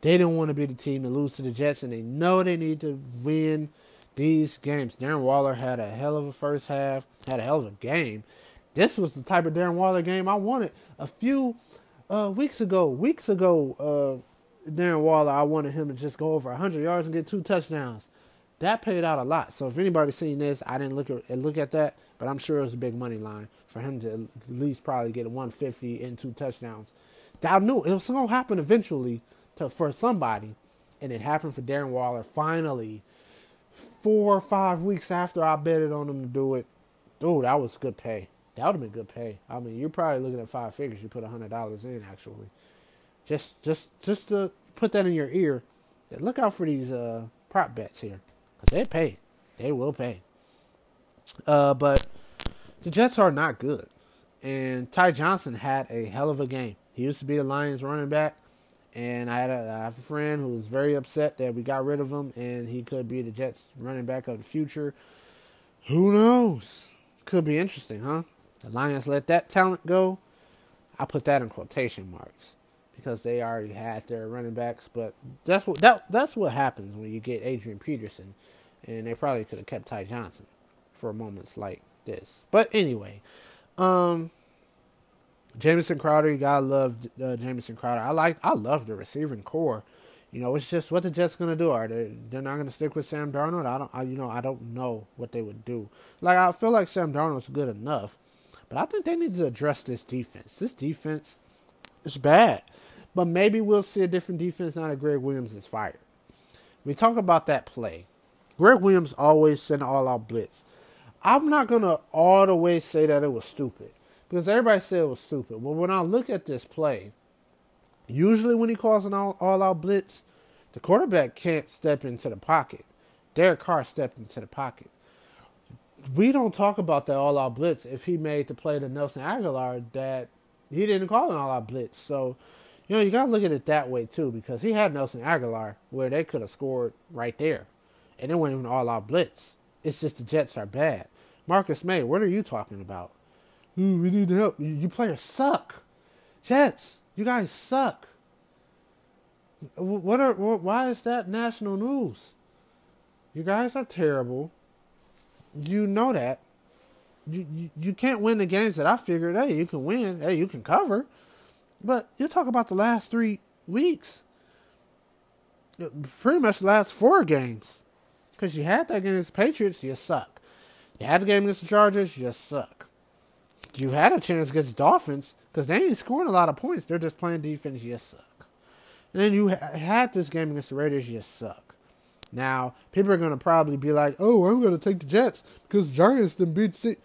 they don't want to be the team to lose to the Jets, and they know they need to win these games. Darren Waller had a hell of a first half, had a hell of a game. This was the type of Darren Waller game I wanted a few uh, weeks ago. Weeks ago, uh, Darren Waller, I wanted him to just go over 100 yards and get two touchdowns. That paid out a lot. So if anybody's seen this, I didn't look at look at that. But I'm sure it was a big money line for him to at least probably get a 150 and two touchdowns. I knew it was going to happen eventually to, for somebody, and it happened for Darren Waller finally. Four or five weeks after I betted on him to do it, dude, that was good pay. That would have been good pay. I mean, you're probably looking at five figures. You put a hundred dollars in, actually. Just, just, just to put that in your ear. Look out for these uh, prop bets here, cause they pay. They will pay. Uh, but the Jets are not good. And Ty Johnson had a hell of a game. He used to be the Lions running back. And I had a, I have a friend who was very upset that we got rid of him and he could be the Jets running back of the future. Who knows? Could be interesting, huh? The Lions let that talent go. I put that in quotation marks because they already had their running backs. But that's what that that's what happens when you get Adrian Peterson, and they probably could have kept Ty Johnson for moments like this. But anyway, um, Jamison Crowder, you gotta love uh, Jamison Crowder. I like I love the receiving core. You know, it's just what the Jets gonna do. Are they? They're not gonna stick with Sam Darnold. I don't. I, you know, I don't know what they would do. Like I feel like Sam Darnold's good enough, but I think they need to address this defense. This defense is bad, but maybe we'll see a different defense now that Gregg Williams is fired. We talk about that play. Gregg Williams always sent all out blitz. I'm not gonna all the way say that it was stupid because everybody said it was stupid. But when I look at this play, Usually, when he calls an all, all out blitz, the quarterback can't step into the pocket. Derek Carr stepped into the pocket. We don't talk about the all out blitz if he made the play to Nelson Agholor that he didn't call an all out blitz. So, you know, you got to look at it that way too because he had Nelson Agholor where they could have scored right there. And it wasn't even all out blitz. It's just the Jets are bad. Marcus Maye, what are you talking about? Ooh, we need help. You, you players suck. Jets, you guys suck. What are why is that national news? You guys are terrible. You know that. You, you you can't win the games that I figured. Hey, you can win. Hey, you can cover. But you talk about the last three weeks. Uh, pretty much the last four games. Because you had that game against the Patriots, you suck. You had the game against the Chargers, you suck. You had a chance against the Dolphins, because they ain't scoring a lot of points. They're just playing defense. You suck. And then you ha- had this game against the Raiders. You suck. Now people are gonna probably be like, "Oh, I'm gonna take the Jets because Giants didn't beat Se-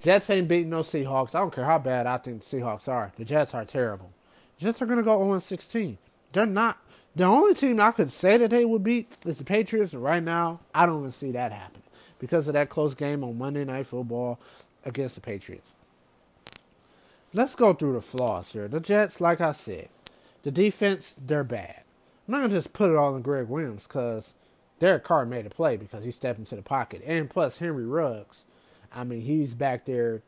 Jets ain't beating no Seahawks. I don't care how bad I think the Seahawks are. The Jets are terrible. Jets are gonna go 0 16. They're not. The only team I could say that they would beat is the Patriots. Right now, I don't even see that happening because of that close game on Monday Night Football against the Patriots let's go through the flaws here. The Jets, like I said, the defense, they're bad. I'm not going to just put it all in Gregg Williams because Derek Carr made a play because he stepped into the pocket. And plus, Henry Ruggs, I mean, he's back there,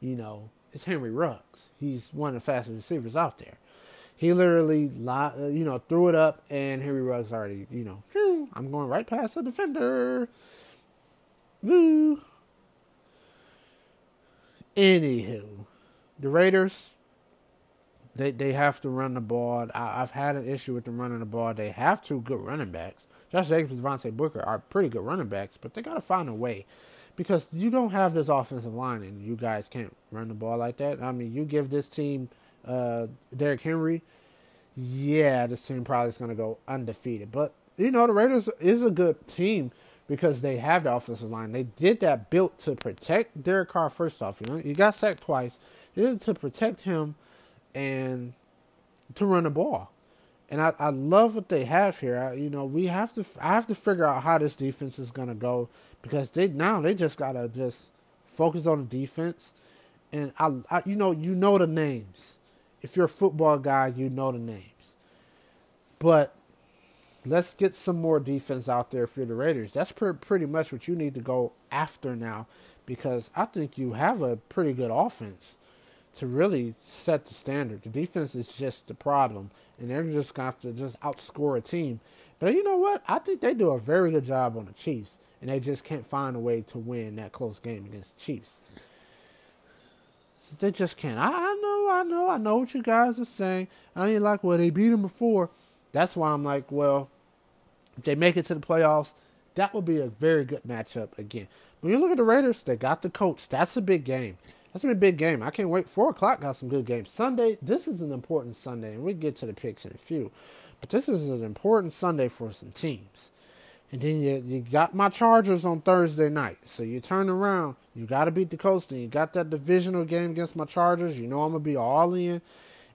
you know, it's Henry Ruggs. He's one of the fastest receivers out there. He literally, uh, you know, threw it up, and Henry Ruggs already, you know, I'm going right past the defender. Woo. Anywho, the Raiders, they they have to run the ball. I, have had an issue with them running the ball. They have two good running backs. Josh Jacobs and Devontae Booker are pretty good running backs, but they got to find a way because you don't have this offensive line and you guys can't run the ball like that. I mean, you give this team uh, Derrick Henry, yeah, this team probably is going to go undefeated. But, you know, the Raiders is a good team because they have the offensive line. They did that built to protect Derek Carr first off. You know, he got sacked twice. It is to protect him and to run the ball. And I, I love what they have here. I, you know, we have to I have to figure out how this defense is gonna go because they now they just gotta just focus on the defense. And I, I you know you know the names. If you're a football guy, you know the names. But let's get some more defense out there for the Raiders. That's pre- pretty much what you need to go after now because I think you have a pretty good offense to really set the standard. The defense is just the problem, and they're just going to have to just outscore a team. But you know what? I think they do a very good job on the Chiefs, and they just can't find a way to win that close game against the Chiefs. They just can't. I, I know, I know, I know what you guys are saying. I ain't like, well, they beat them before. That's why I'm like, well, if they make it to the playoffs, that would be a very good matchup again. When you look at the Raiders, they got the coach. That's a big game. That's a big game. I can't wait. Four o'clock got some good games. Sunday, this is an important Sunday, and we get to the picks in a few. But this is an important Sunday for some teams. And then you you got my Chargers on Thursday night. So you turn around, you gotta beat the Colts, and you got that divisional game against my Chargers. You know I'm gonna be all in.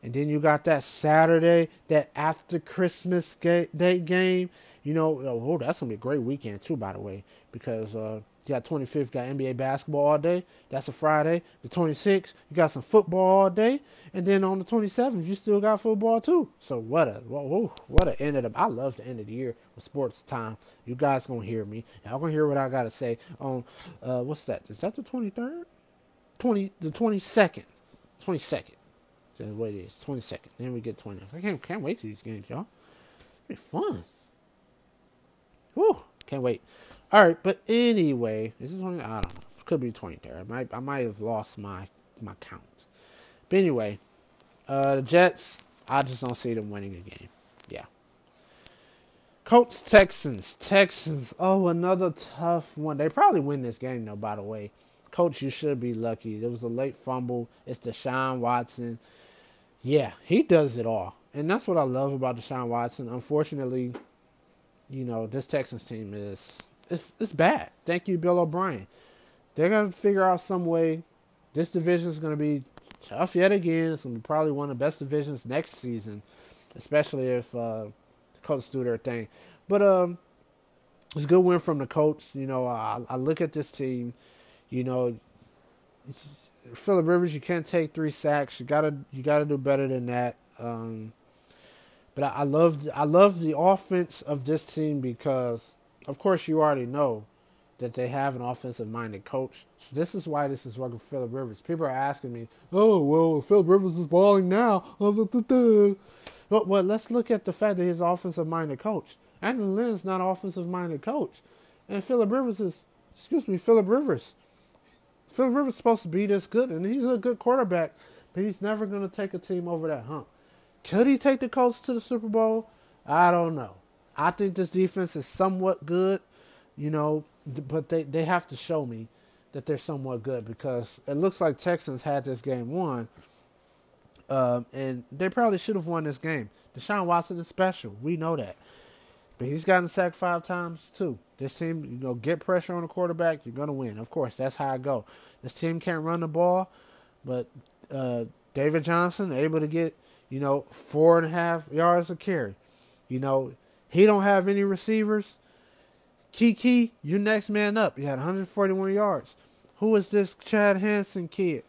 And then you got that Saturday, that after Christmas day game. You know, oh, that's gonna be a great weekend too, by the way, because uh, you got 25th, got NBA basketball all day. That's a Friday. The 26th, you got some football all day. And then on the 27th, you still got football too. So what a whoa, what a end of the I love the end of the year with sports time. You guys gonna hear me. Y'all gonna hear what I gotta say on uh what's that? Is that the 23rd? twenty the twenty second, twenty second. That's what it is. Twenty second. Then we get twenty. I can't can't wait to these games, y'all. It'll be fun. Whew, can't wait. All right, but anyway, this is twenty. I don't know. It could be twenty there. I might I might have lost my my count. But anyway, uh, the Jets. I just don't see them winning a game. Yeah. Colts Texans Texans. Oh, another tough one. They probably win this game though. By the way, Coach, you should be lucky. There was a late fumble. It's Deshaun Watson. Yeah, he does it all, and that's what I love about Deshaun Watson. Unfortunately, you know this Texans team is it's it's bad. Thank you, Bill O'Brien. They're gonna figure out some way. This division is gonna be tough yet again. It's gonna be probably one of the best divisions next season, especially if uh, the Colts do their thing. But um, it's a good win from the Colts. You know, I, I look at this team. You know, Philip Rivers, you can't take three sacks. You gotta you gotta do better than that. Um, but I, I love I love the offense of this team because, of course, you already know that they have an offensive minded coach. So this is why this is working for Philip Rivers. People are asking me, "Oh, well, Philip Rivers is balling now." Well, let's look at the fact that he's offensive minded coach. Andy Lynn's not offensive minded coach, and Philip Rivers is, excuse me, Philip Rivers. Philip Rivers is supposed to be this good, and he's a good quarterback, but he's never going to take a team over that hump. Could he take the Colts to the Super Bowl? I don't know. I think this defense is somewhat good, you know, but they, they have to show me that they're somewhat good because it looks like Texans had this game won, um, and they probably should have won this game. Deshaun Watson is special. We know that. But he's gotten sacked five times too. This team, you know, get pressure on the quarterback, you're gonna win. Of course, that's how I go. This team can't run the ball, but uh, David Johnson able to get, you know, four and a half yards of carry. You know, he don't have any receivers. Keke, you next man up. You had 141 yards. Who is this Chad Hansen kid?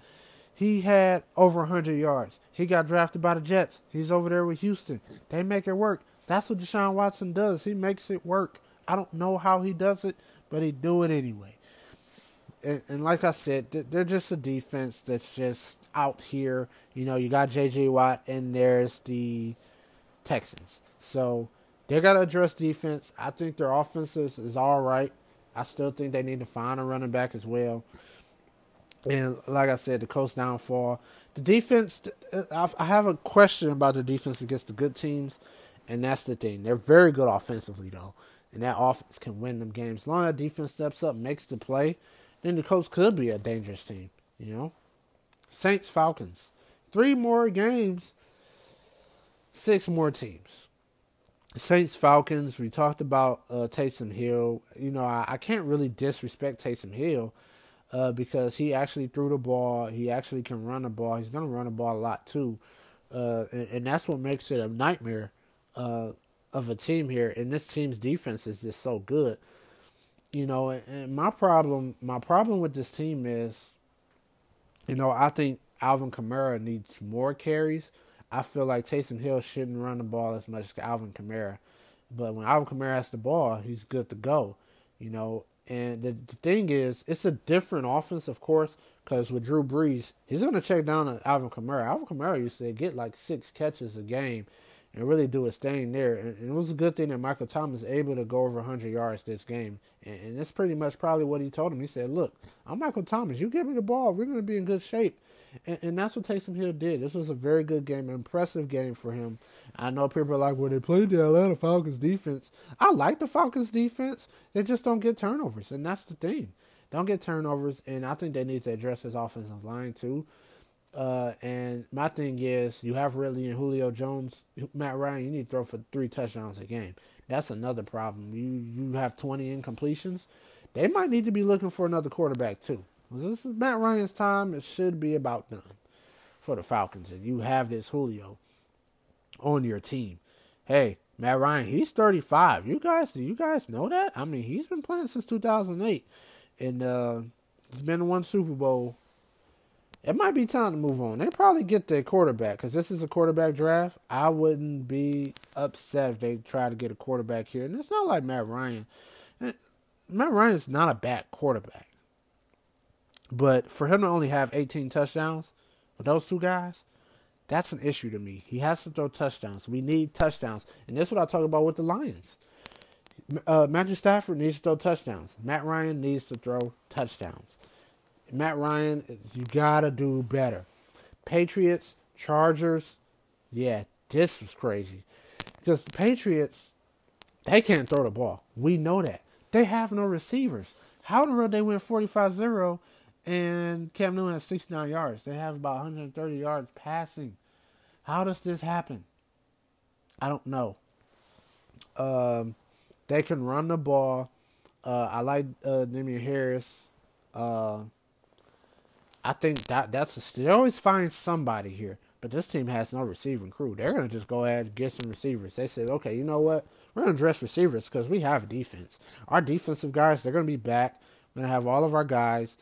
He had over 100 yards. He got drafted by the Jets. He's over there with Houston. They make it work. That's what Deshaun Watson does. He makes it work. I don't know how he does it, but he do it anyway. And, and like I said, they're just a defense that's just out here. You know, you got J.J. Watt, and there's the Texans. So they got to address defense. I think their offenses is all right. I still think they need to find a running back as well. And like I said, the Colts downfall. The defense, I have a question about the defense against the good teams, and that's the thing. They're very good offensively, though, and that offense can win them games. As long as that defense steps up, makes the play, then the Colts could be a dangerous team. You know, Saints Falcons, three more games, six more teams. Saints Falcons. We talked about uh, Taysom Hill. You know, I, I, can't really disrespect Taysom Hill uh, because he actually threw the ball. He actually can run the ball. He's going to run the ball a lot too, uh, and, and, that's what makes it a nightmare uh, of a team here. And this team's defense is just so good. You know, and, and my problem, my problem with this team is, you know, I think Alvin Kamara needs more carries I feel like Taysom Hill shouldn't run the ball as much as Alvin Kamara. But when Alvin Kamara has the ball, he's good to go. You know, and the, the thing is, it's a different offense, of course, because with Drew Brees, he's going to check down on Alvin Kamara. Alvin Kamara used to get like six catches a game and really do his thing there. And, and it was a good thing that Michael Thomas able to go over 100 yards this game. And, and that's pretty much probably what he told him. He said, Look, I'm Michael Thomas. You give me the ball, we're going to be in good shape. And, and, that's what Taysom Hill did. This was a very good game, an impressive game for him. I know people are like, well, they played the Atlanta Falcons defense. I like the Falcons defense. They just don't get turnovers, and that's the thing. Don't get turnovers, and I think they need to address his offensive line too. Uh, and my thing is, you have Ridley and Julio Jones, Matt Ryan. You need to throw for three touchdowns a game. That's another problem. You you have 20 incompletions. They might need to be looking for another quarterback too. This is Matt Ryan's time. It should be about done for the Falcons. And you have this Julio on your team. Hey, Matt Ryan, he's 35. You guys, do you guys know that? I mean, he's been playing since 2008, and uh, he's been one Super Bowl. It might be time to move on. They probably get their quarterback because this is a quarterback draft. I wouldn't be upset if they try to get a quarterback here. And it's not like Matt Ryan. Matt Ryan's not a bad quarterback. But for him to only have 18 touchdowns with those two guys, that's an issue to me. He has to throw touchdowns. We need touchdowns. And that's what I talk about with the Lions. Uh, Matthew Stafford needs to throw touchdowns. Matt Ryan needs to throw touchdowns. Matt Ryan, you got to do better. Patriots, Chargers, yeah, this was crazy. Because the Patriots, they can't throw the ball. We know that. They have no receivers. How in the world they win 45 0 and Cam Newton has 69 yards? They have about 130 yards passing. How does this happen? I don't know. Um, they can run the ball. Uh, I like uh, Damien Harris. Uh, I think that that's a, they always find somebody here. But this team has no receiving crew. They're gonna just go ahead and get some receivers. They said, okay, you know what? We're gonna dress receivers because we have defense. Our defensive guys, they're gonna be back. We're gonna have all of our guys,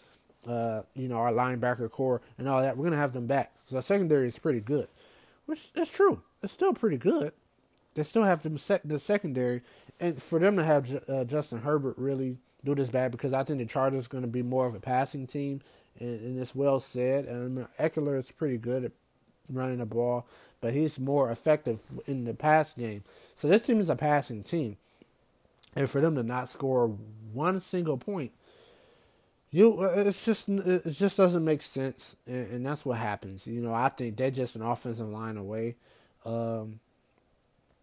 uh, you know, our linebacker core and all that. We're gonna have them back. So our secondary is pretty good, which is true. It's still pretty good. They still have the sec- the secondary, and for them to have uh, Justin Herbert really do this bad because I think the Chargers are going to be more of a passing team, and, and it's well said. And Ekeler is pretty good at running the ball, but he's more effective in the pass game. So this team is a passing team, and for them to not score one single point, you uh, it's just it just doesn't make sense, and, and that's what happens. You know, I think they're just an offensive line away, um,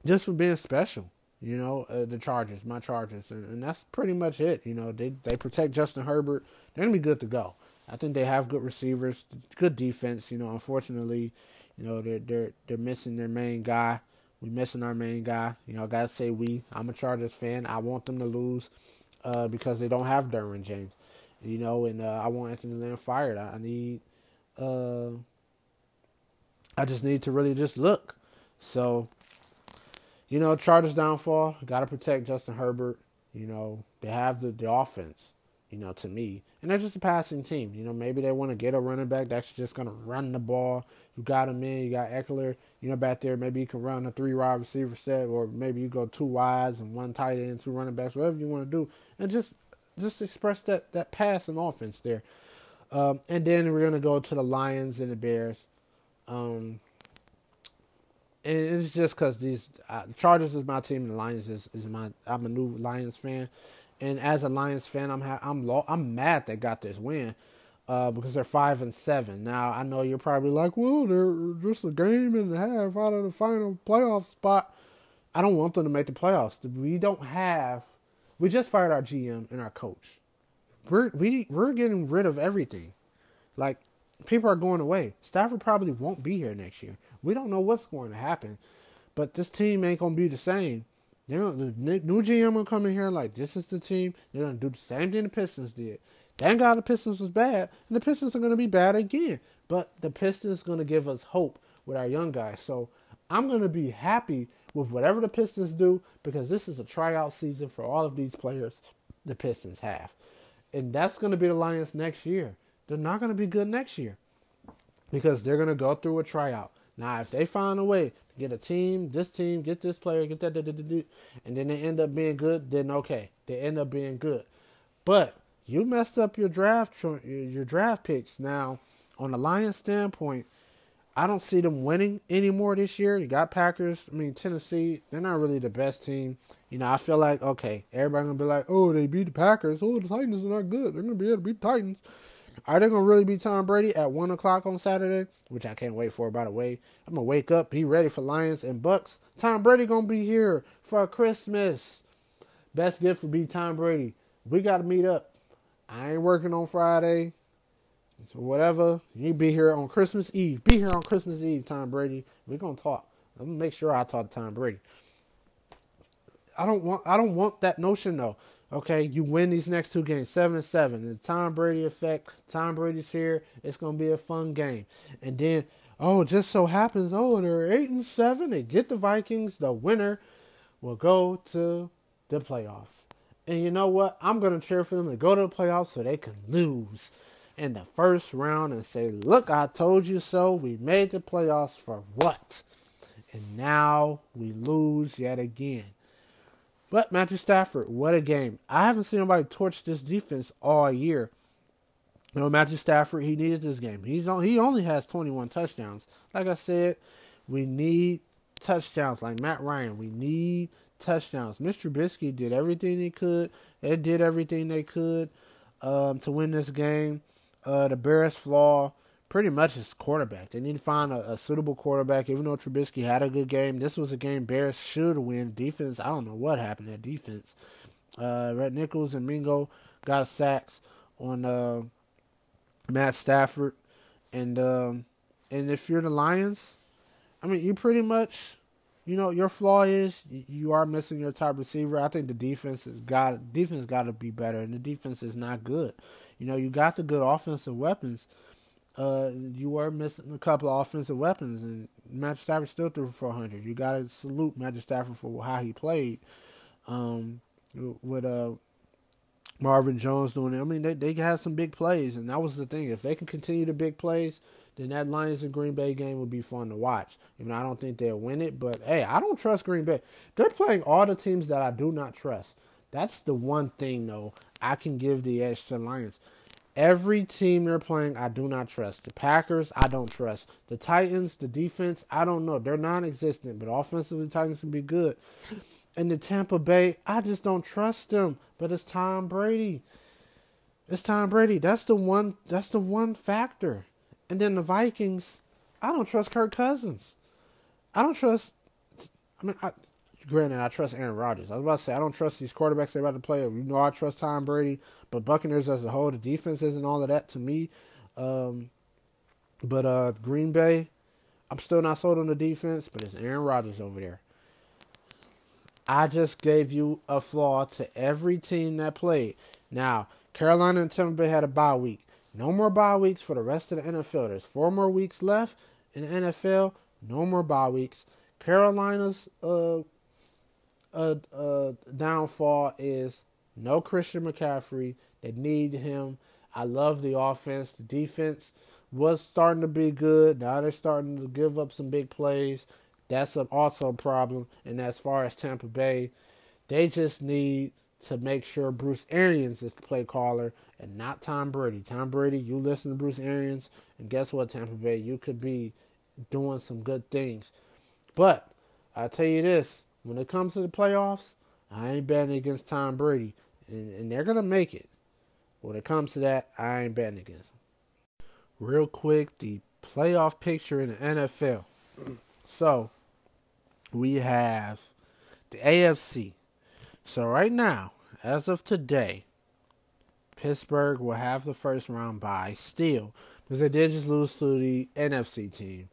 just for being special. You know, uh, the Chargers, my Chargers, and, and that's pretty much it. You know, they they protect Justin Herbert. They're gonna be good to go. I think they have good receivers, good defense. You know, unfortunately, you know, they're they're they're missing their main guy. We missing our main guy. You know, I gotta say we. I'm a Chargers fan. I want them to lose uh, because they don't have Derwin James. You know, and uh, I want Anthony Lynn fired. I, I need. Uh, I just need to really just look. So, you know, Chargers downfall. Got to protect Justin Herbert. You know, they have the the offense. You know, to me, and they're just a passing team. You know, maybe they want to get a running back that's just to run the ball. You got him in. You got Ekeler. You know, back there, maybe you can run a three wide receiver set, or maybe you go two wides and one tight end, two running backs, whatever you want to do, and just just express that that pass and offense there. Um, and then we're gonna go to the Lions and the Bears. Um, and it's just because these uh, Chargers is my team, and the Lions is, is my. I'm a new Lions fan. And as a Lions fan, I'm ha- I'm lo- I'm mad they got this win uh, because they're five and seven. Now I know you're probably like, well, they're just a game and a half out of the final playoff spot. I don't want them to make the playoffs. We don't have. We just fired our GM and our coach. We're we we're getting rid of everything. Like people are going away. Stafford probably won't be here next year. We don't know what's going to happen, but this team ain't gonna be the same. The new GM will come in here like this is the team. They're gonna do the same thing the Pistons did. Thank God the Pistons was bad, and the Pistons are gonna be bad again. But the Pistons gonna give us hope with our young guys. So I'm gonna be happy with whatever the Pistons do because this is a tryout season for all of these players the Pistons have, and that's gonna be the Lions next year. They're not gonna be good next year because they're gonna go through a tryout. Now, if they find a way to get a team, this team, get this player, get that, and then they end up being good, then okay, they end up being good. But you messed up your draft your draft picks. Now, on the Lions standpoint, I don't see them winning anymore this year. You got Packers. I mean Tennessee. They're not really the best team. You know, I feel like okay, everybody gonna be like, oh, they beat the Packers. Oh, the Titans are not good. They're gonna be able to beat the Titans. Are they gonna really beat Tom Brady at one o'clock on Saturday? Which I can't wait for. By the way, I'm gonna wake up, be ready for Lions and Bucks. Tom Brady gonna be here for Christmas. Best gift would be Tom Brady. We gotta meet up. I ain't working on Friday. So whatever. You be here on Christmas Eve. Be here on Christmas Eve, Tom Brady. We're gonna talk. I'm gonna make sure I talk to Tom Brady. I don't want I don't want that notion though. Okay, you win these next two games, seven and seven. The Tom Brady effect. Tom Brady's here. It's gonna be a fun game. And then, oh, just so happens, oh, they're eight and seven. They get the Vikings. The winner will go to the playoffs. And you know what? I'm gonna cheer for them to go to the playoffs so they can lose in the first round and say, "Look, I told you so. We made the playoffs for what?" And now we lose yet again. But Matthew Stafford, what a game. I haven't seen anybody torch this defense all year. You know, Matthew Stafford, he needed this game. He's on, he only has 21 touchdowns. Like I said, we need touchdowns. Like Matt Ryan, we need touchdowns. Mr. Trubisky did everything he could. They did everything they could um, to win this game. Uh, the Bears' flaw pretty much is quarterback. They need to find a, a, suitable quarterback. Even though Trubisky had a good game, this was a game Bears should win. Defense, I don't know what happened at defense. Uh, Red Nichols and Mingo got sacks on uh, Matt Stafford, and um, and if you're the Lions, I mean, you pretty much, you know, your flaw is you are missing your top receiver. I think the defense has got defense got to be better, and the defense is not good. You know, you got the good offensive weapons. Uh, you were missing a couple of offensive weapons, and Matt Stafford still threw for 400. You got to salute Matt Stafford for how he played. Um, with uh Marvin Jones doing it. I mean, they they had some big plays, and that was the thing. If they can continue the big plays, then that Lions and Green Bay game would be fun to watch. Even I don't think they'll win it, but hey, I don't trust Green Bay. They're playing all the teams that I do not trust. That's the one thing though I can give the edge to the Lions. Every team they're playing, I do not trust. The Packers, I don't trust. The Titans, the defense, I don't know. They're non-existent, but offensively, Titans can be good. And the Tampa Bay, I just don't trust them. But it's Tom Brady. It's Tom Brady. That's the one. That's the one factor. And then the Vikings, I don't trust Kirk Cousins. I don't trust. I mean, I, granted, I trust Aaron Rodgers. I was about to say I don't trust these quarterbacks they're about to play. You know, I trust Tom Brady, but Buccaneers as a whole, the defense isn't all of that to me. Um, but uh, Green Bay, I'm still not sold on the defense, but it's Aaron Rodgers over there. I just gave you a flaw to every team that played. Now, Carolina and Tampa Bay had a bye week. No more bye weeks for the rest of the NFL. There's four more weeks left in the NFL. No more bye weeks. Carolina's uh, uh, downfall is no Christian McCaffrey. They need him. I love the offense. The defense was starting to be good. Now they're starting to give up some big plays. That's also a problem. And as far as Tampa Bay, they just need to make sure Bruce Arians is the play caller and not Tom Brady. Tom Brady, you listen to Bruce Arians, and guess what, Tampa Bay? You could be doing some good things. But I tell you this when it comes to the playoffs, I ain't betting against Tom Brady. And, and they're going to make it. When it comes to that, I ain't betting against them. Real quick, the playoff picture in the NFL. So, we have the AFC. So right now, as of today, Pittsburgh will have the first round bye still because they did just lose to the NFC team,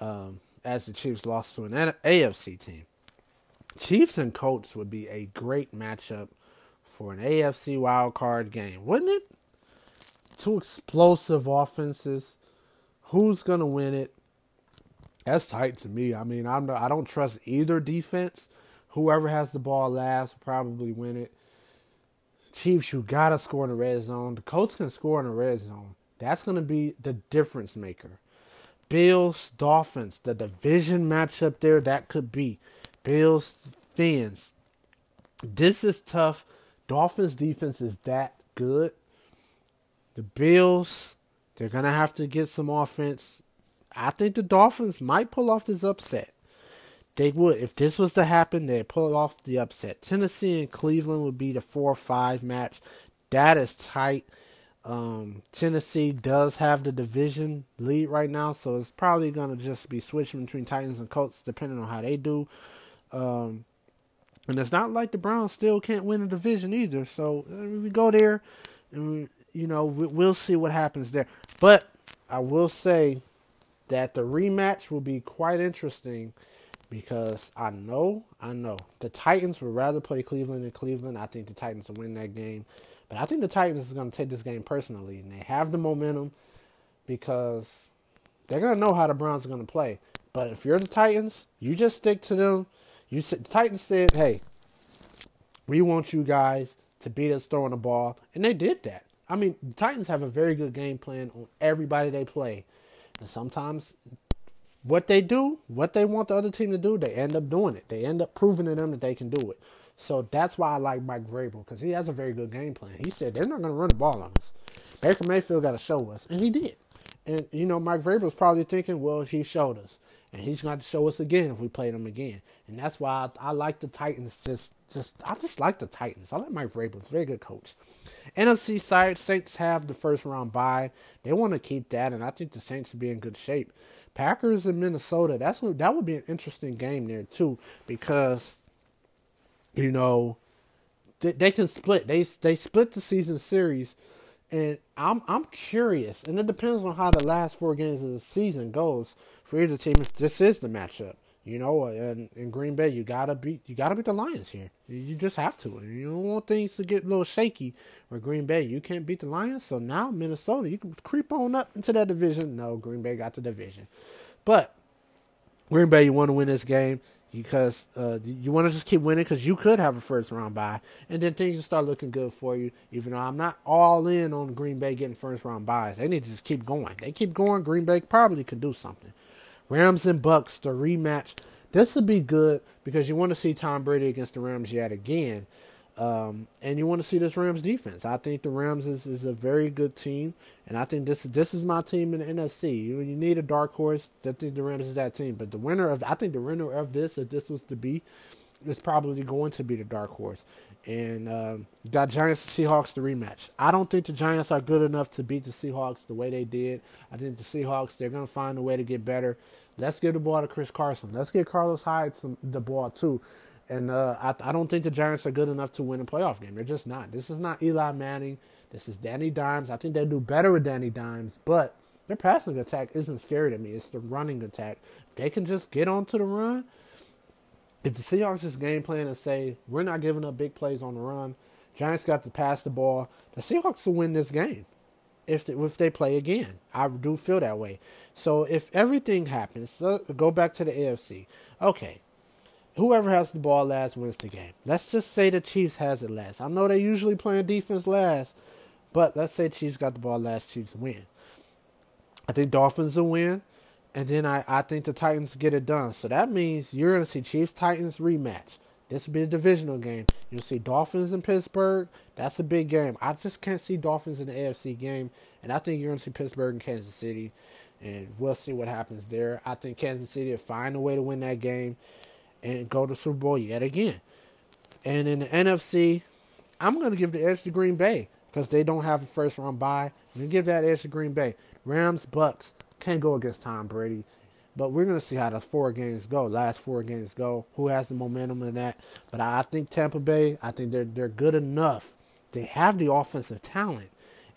um, as the Chiefs lost to an AFC team. Chiefs and Colts would be a great matchup for an AFC wild card game, wouldn't it? Two explosive offenses. Who's gonna win it? That's tight to me. I mean, I'm I don't trust either defense. Whoever has the ball last will probably win it. Chiefs, you gotta score in the red zone. The Colts can score in the red zone. That's gonna be the difference maker. Bills, Dolphins, the division matchup there, that could be. Bills, fans. This is tough. Dolphins defense is that good. The Bills, they're gonna have to get some offense. I think the Dolphins might pull off this upset. They would. If this was to happen, they'd pull off the upset. Tennessee and Cleveland would be the 4 5 match. That is tight. Um, Tennessee does have the division lead right now, so it's probably to just be switching between Titans and Colts depending on how they do. Um, and it's not like the Browns still can't win the division either. So we go there, and we, you know we, we'll see what happens there. But I will say that the rematch will be quite interesting because I know, I know the Titans would rather play Cleveland than Cleveland. I think the Titans will win that game, but I think the Titans is going to take this game personally, and they have the momentum because they're going to know how the Browns are going to play. But if you're the Titans, you just stick to them. You the Titans said, "Hey, we want you guys to beat us throwing the ball," and they did that. I mean, the Titans have a very good game plan on everybody they play. And sometimes what they do, what they want the other team to do, they end up doing it. They end up proving to them that they can do it. So that's why I like Mike Vrabel because he has a very good game plan. He said they're not going to run the ball on us. Baker Mayfield got to show us, and he did. And you know, Mike Vrabel's probably thinking, well, he showed us, and he's going to show us again if we play them again. And that's why I, I, like the Titans. Just, just I just like the Titans. I like Mike Vrabel. Very good coach. NFC side, Saints have the first round bye. They want to keep that, and I think the Saints will be in good shape. Packers in Minnesota. That's that would be an interesting game there too, because you know they, they can split. They they split the season series, and I'm I'm curious, and it depends on how the last four games of the season goes for either team. This is the matchup, you know, and in Green Bay, you gotta beat you gotta beat the Lions here. You just have to. You don't want things to get a little shaky. Where Green Bay, you can't beat the Lions, so now Minnesota, you can creep on up into that division. No, Green Bay got the division, but Green Bay, you want to win this game because uh, you want to just keep winning because you could have a first round bye, and then things will start looking good for you. Even though I'm not all in on Green Bay getting first round byes, they need to just keep going. They keep going. Green Bay probably could do something. Rams and Bucks, the rematch. This would be good because you want to see Tom Brady against the Rams yet again. Um, and you want to see this Rams defense. I think the Rams is, is a very good team, and I think this this is my team in the NFC. You, you need a dark horse. I think the Rams is that team. But the winner of I think the winner of this, if this was to be, is probably going to be the dark horse. And um, got Giants and Seahawks the rematch. I don't think the Giants are good enough to beat the Seahawks the way they did. I think the Seahawks they're to find a way to get better. Let's give the ball to Chris Carson. Let's get Carlos Hyde some the ball too. And uh, I, I don't think the Giants are good enough to win a playoff game. They're just not. This is not Eli Manning. This is Danny Dimes. I think they do better with Danny Dimes, but their passing attack isn't scary to me. It's the running attack. If they can just get onto the run, if the Seahawks just game plan and say we're not giving up big plays on the run, Giants got to pass the ball. The Seahawks will win this game if they, if they play again. I do feel that way. So if everything happens, so go back to the AFC. Okay, whoever has the ball last wins the game. Let's just say the Chiefs has it last. I know they usually playing defense last, but let's say Chiefs got the ball last, Chiefs win. I think Dolphins will win, and then I, I think the Titans get it done. So that means you're going to see Chiefs Titans rematch. This will be a divisional game. You'll see Dolphins in Pittsburgh. That's a big game. I just can't see Dolphins in the AFC game, and I think you're going to see Pittsburgh and Kansas City, and we'll see what happens there. I think Kansas City will find a way to win that game and go to Super Bowl yet again. And in the NFC, I'm going to give the edge to Green Bay because they don't have a first round bye. I'm going to give that edge to Green Bay. Rams, Bucks can't go against Tom Brady. But we're going to see how the four games go, last four games go, who has the momentum in that. But I think Tampa Bay, I think they're they're good enough. They have the offensive talent.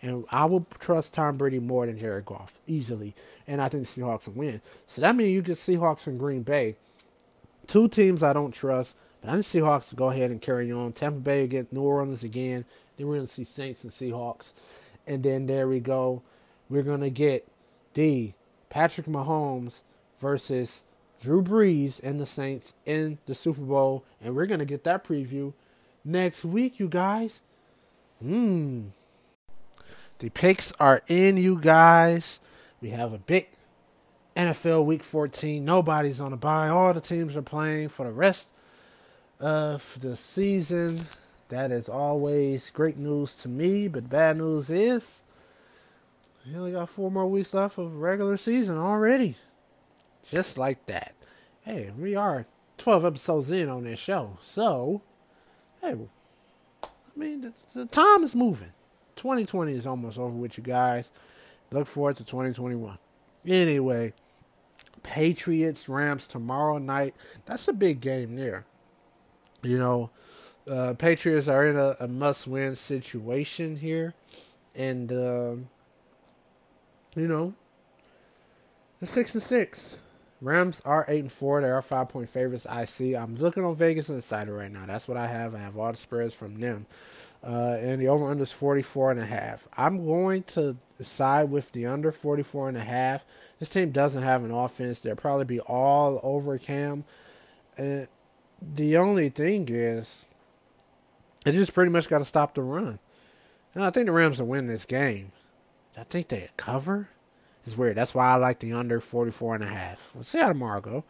And I will trust Tom Brady more than Jared Goff, easily. And I think the Seahawks will win. So that means you get Seahawks and Green Bay Two teams I don't trust, but I think Seahawks will go ahead and carry on. Tampa Bay against New Orleans again. Then we're going to see Saints and Seahawks. And then there we go. We're going to get the Patrick Mahomes versus Drew Brees and the Saints in the Super Bowl. And we're going to get that preview next week, you guys. Hmm. The picks are in, you guys. We have a big NFL Week 14. Nobody's on a bye. All the teams are playing for the rest of the season. That is always great news to me, but bad news is we only got four more weeks left of regular season already. Just like that. Hey, we are 12 episodes in on this show. So, hey, I mean, the, the time is moving. 2020 is almost over with you guys. Look forward to 2021. Anyway, Patriots Rams tomorrow night. That's a big game there. You know, uh, Patriots are in a, a must win situation here. And, uh, you know, they're 6 and 6. Rams are 8 and 4. They are 5 point favorites. I see. I'm looking on Vegas Insider right now. That's what I have. I have all the spreads from them. Uh, and the over under is 44 and a half. I'm going to side with the under 44 and a half. This team doesn't have an offense. They'll probably be all over Cam. And the only thing is, they just pretty much got to stop the run. And I think the Rams will win this game. I think they cover. It's weird. That's why I like the under 44 and a half. We'll see how tomorrow go.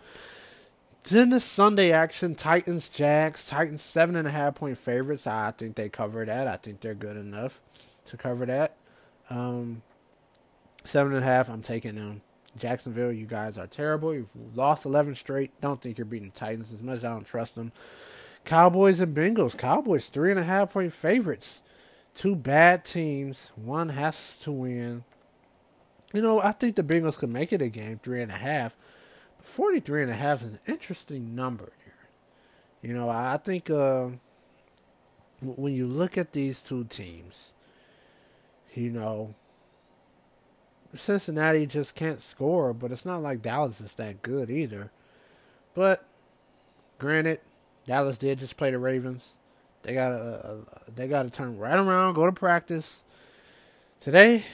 Then the Sunday action, Titans, Jags. Titans seven and a half point favorites. I think they cover that. I think they're good enough to cover that. Um, seven and a half. I'm taking them. Jacksonville, you guys are terrible. You've lost 11 straight. Don't think you're beating Titans as much as I don't trust them. Cowboys and Bengals. Cowboys, three and a half point favorites. Two bad teams. One has to win. You know, I think the Bengals could make it a game, three and a half. 43 and a half is an interesting number here. You know, I think uh, when you look at these two teams, you know, Cincinnati just can't score, but it's not like Dallas is that good either. But granted, Dallas did just play the Ravens. They got to they got to turn right around, go to practice today,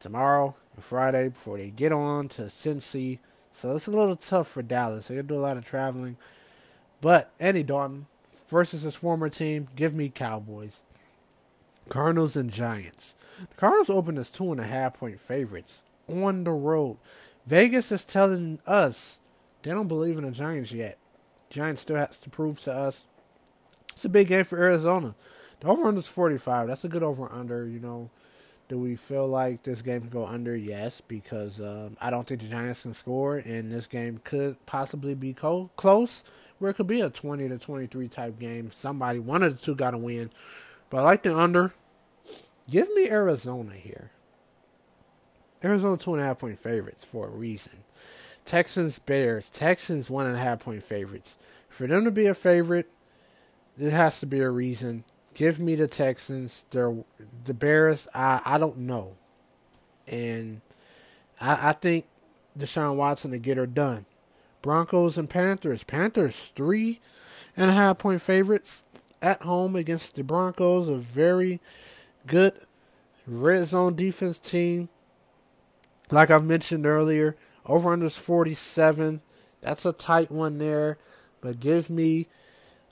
tomorrow, and Friday before they get on to Cincy. So it's a little tough for Dallas. They got to do a lot of traveling. But Andy Dalton versus his former team, give me Cowboys. Cardinals and Giants. The Cardinals open as two and a half point favorites on the road. Vegas is telling us they don't believe in the Giants yet. Giants still has to prove to us. It's a big game for Arizona. The over under is 45. That's a good over under. You know, do we feel like this game can go under? Yes, because um, I don't think the Giants can score, and this game could possibly be co- close, where it could be a 20 to 23 type game. Somebody, one of the two, got to win. But I like the under. Give me Arizona here. Arizona two and a half point favorites for a reason. Texans Bears. Texans one and a half point favorites. For them to be a favorite, there has to be a reason. Give me the Texans. They're the Bears. I I don't know, and I I think Deshaun Watson to get her done. Broncos and Panthers. Panthers three and a half point favorites at home against the Broncos. A very good red zone defense team. Like I've mentioned earlier, over under is 47. That's a tight one there. But give me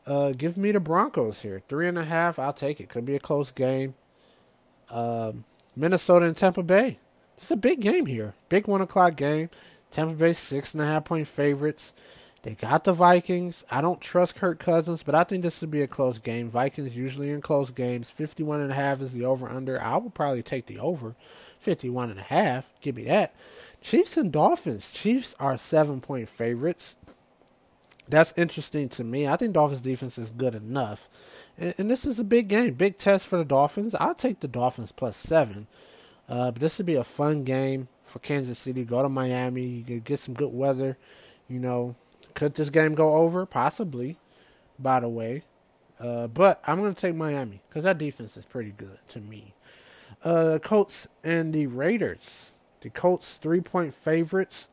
uh, give me the Broncos here. Three and a half, I'll take it. Could be a close game. Um, Minnesota and Tampa Bay. It's a big game here. Big one o'clock game. Tampa Bay six and a half point favorites. They got the Vikings. I don't trust Kirk Cousins, but I think this would be a close game. Vikings usually in close games. 51 and a half is the over under. I will probably take the over. 51 and a half. Give me that. Chiefs and Dolphins. Chiefs are 7 point favorites. That's interesting to me. I think Dolphins defense is good enough. And, and this is a big game, big test for the Dolphins. I'll take the Dolphins plus 7. Uh, but this would be a fun game for Kansas City. Go to Miami. You can get some good weather. You know, could this game go over? Possibly, by the way. Uh, but I'm going to take Miami because that defense is pretty good to me. Uh, Colts and the Raiders. The Colts three point favorites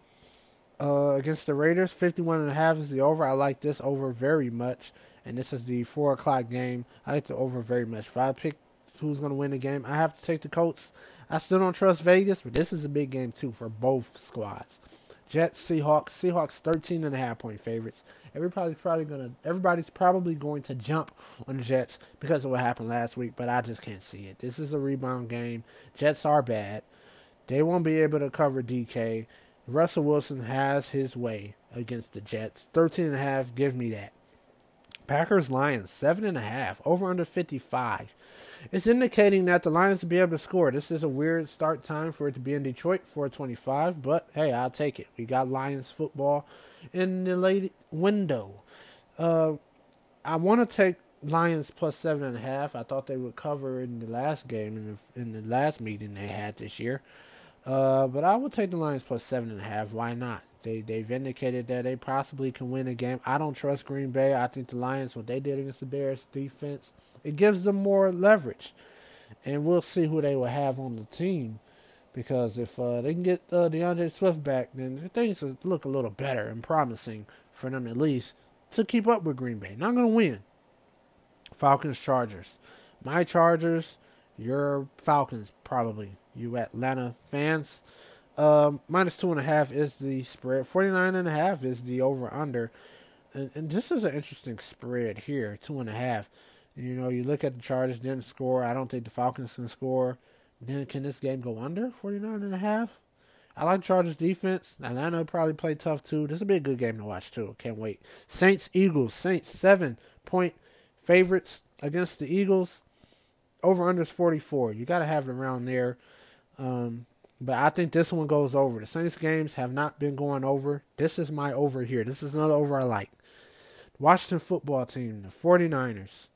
uh, against the Raiders. 51 and a half is the over. I like this over very much. And this is the four o'clock game. I like the over very much. If I pick who's going to win the game, I have to take the Colts. I still don't trust Vegas, but this is a big game too for both squads. Jets, Seahawks. Seahawks 13 and a half point favorites. Everybody's probably gonna everybody's probably going to jump on the Jets because of what happened last week, but I just can't see it. This is a rebound game. Jets are bad. They won't be able to cover DK. Russell Wilson has his way against the Jets. 13 and a half, give me that. Packers Lions, seven and a half, over under 55. It's indicating that the Lions will be able to score. This is a weird start time for it to be in Detroit, 425, but hey, I'll take it. We got Lions football in the late window. Uh, I want to take Lions plus seven and a half. I thought they would cover in the last game in the in the last meeting they had this year. Uh, but I would take the Lions plus seven and a half. Why not? They they've indicated that they possibly can win a game. I don't trust Green Bay. I think the Lions, what they did against the Bears defense, it gives them more leverage, and we'll see who they will have on the team. Because if uh, they can get uh, D'Andre Swift back, then things look a little better and promising for them at least to keep up with Green Bay. Not going to win. Falcons Chargers. My Chargers, your Falcons probably. You Atlanta fans. Um, minus two and a half is the spread. Forty nine and a half is the over under. And, and this is an interesting spread here, two and a half. You know, you look at the Chargers didn't score. I don't think the Falcons can score. Then can this game go under 49 and a half? I like Chargers defense. Atlanta probably play tough too. This will be a good game to watch too. Can't wait. Saints Eagles. Saints seven point favorites against the Eagles. Over under is 44. You got to have it around there. Um, but I think this one goes over. The Saints games have not been going over. This is my over here. This is another over I like. Washington football team, the 49ers.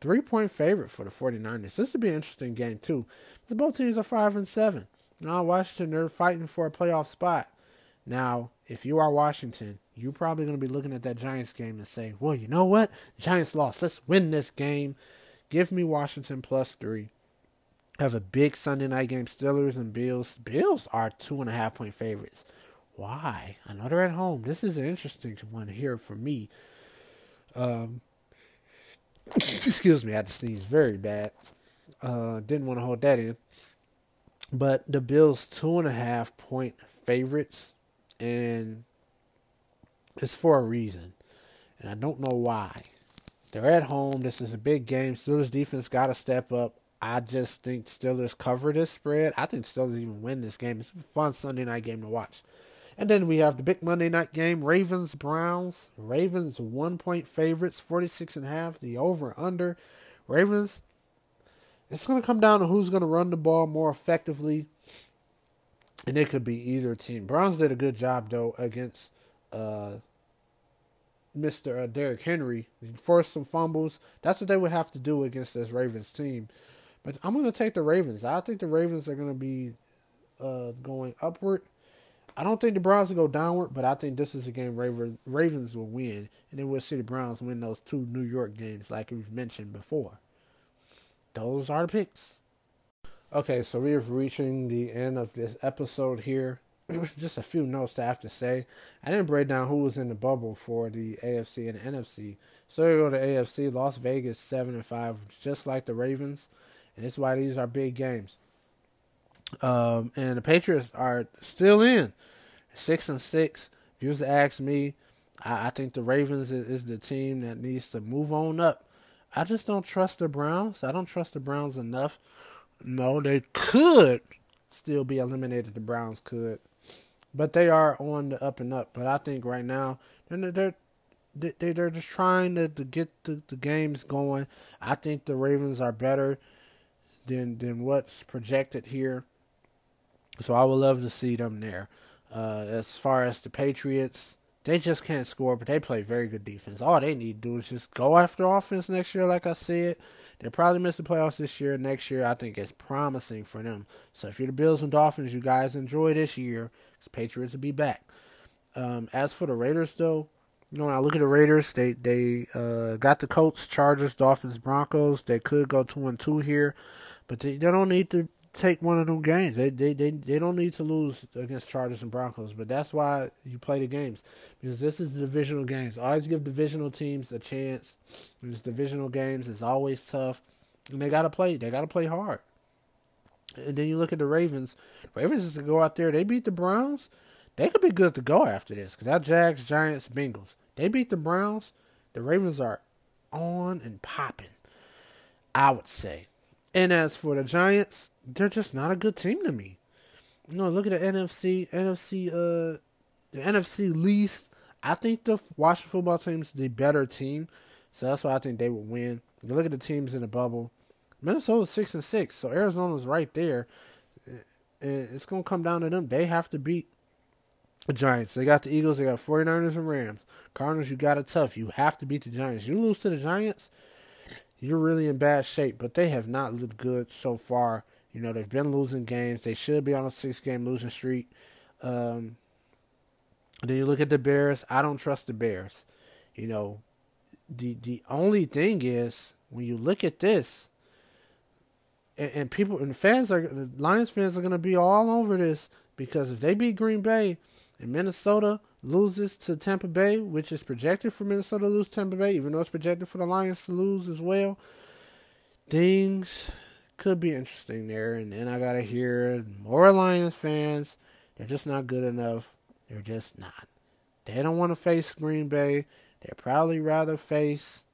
Three point favorite for the 49ers. This would be an interesting game, too. The both teams are 5 and 7. Now, Washington, they're fighting for a playoff spot. Now, if you are Washington, you're probably going to be looking at that Giants game and say, well, you know what? Giants lost. Let's win this game. Give me Washington plus three. Have a big Sunday night game. Steelers and Bills. Bills are two and a half point favorites. Why? I know they're at home. This is an interesting one here for me. Um, excuse me, I had to sneeze very bad. Uh, didn't want to hold that in. But the Bills two and a half point favorites, and it's for a reason, and I don't know why. They're at home. This is a big game. Steelers defense got to step up. I just think Steelers cover this spread. I think Steelers even win this game. It's a fun Sunday night game to watch. And then we have the big Monday night game, Ravens Browns. Ravens one point favorites, 46 and a half, the over under. Ravens it's going to come down to who's going to run the ball more effectively. And it could be either team. Browns did a good job though against uh, Mr. Uh, Derrick Henry. He forced some fumbles. That's what they would have to do against this Ravens team. But I'm going to take the Ravens. I think the Ravens are going to be uh, going upward. I don't think the Browns will go downward, but I think this is a game Ravens will win, and then we'll see the Browns win those two New York games, like we've mentioned before. Those are the picks. Okay, so we are reaching the end of this episode here. Just a few notes I have to say. I didn't break down who was in the bubble for the AFC and the NFC. So we go to AFC, Las Vegas seven and five, just like the Ravens, and that's why these are big games. Um, and the Patriots are still in six and six. If you was to ask me, I, I think the Ravens is, is, the team that needs to move on up. I just don't trust the Browns. I don't trust the Browns enough. No, they could still be eliminated. The Browns could, but they are on the up and up. But I think right now they're they're they they're just trying to, to get the, the games going. I think the Ravens are better than than what's projected here. So I would love to see them there. Uh, as far as the Patriots, they just can't score, but they play very good defense. All they need to do is just go after offense next year, like I said. They'll probably miss the playoffs this year. Next year, I think it's promising for them. So if you're the Bills and Dolphins, you guys enjoy this year. Because Patriots will be back. Um, as for the Raiders, though, you know, when I look at the Raiders, they they uh, got the Colts, Chargers, Dolphins, Broncos. They could go two and two here, but they, they don't need to take one of them games. They they they they don't need to lose against Chargers and Broncos, but that's why you play the games because this is divisional games. Always give divisional teams a chance. These divisional games is always tough, and they gotta play. They gotta play hard. And then you look at the Ravens. Ravens is to go out there. They beat the Browns. They could be good to go after this because that Jags, Giants, Bengals. They beat the Browns. The Ravens are on and popping. I would say. And as for the Giants, they're just not a good team to me. You know, look at the NFC, NFC, uh, the NFC least. I think the Washington football team is the better team, so that's why I think they would win. You look at the teams in the bubble. Minnesota's six and six, so Arizona's right there, and it's gonna come down to them. They have to beat the Giants. They got the Eagles. They got 49ers and Rams. Cardinals, you got it tough. You have to beat the Giants. You lose to the Giants, you're really in bad shape. But they have not looked good so far you know, they've been losing games. They should be on a six game losing streak. Um, then you look at the Bears. I don't trust the Bears. You know, the the only thing is when you look at this, and, and people and fans are the Lions fans are gonna be all over this because if they beat Green Bay and Minnesota loses to Tampa Bay, which is projected for Minnesota to lose Tampa Bay, even though it's projected for the Lions to lose as well, things could be interesting there. And then I gotta hear more Lions fans. They're just not good enough. They're just not. They don't want to face Green Bay. They'd probably rather face.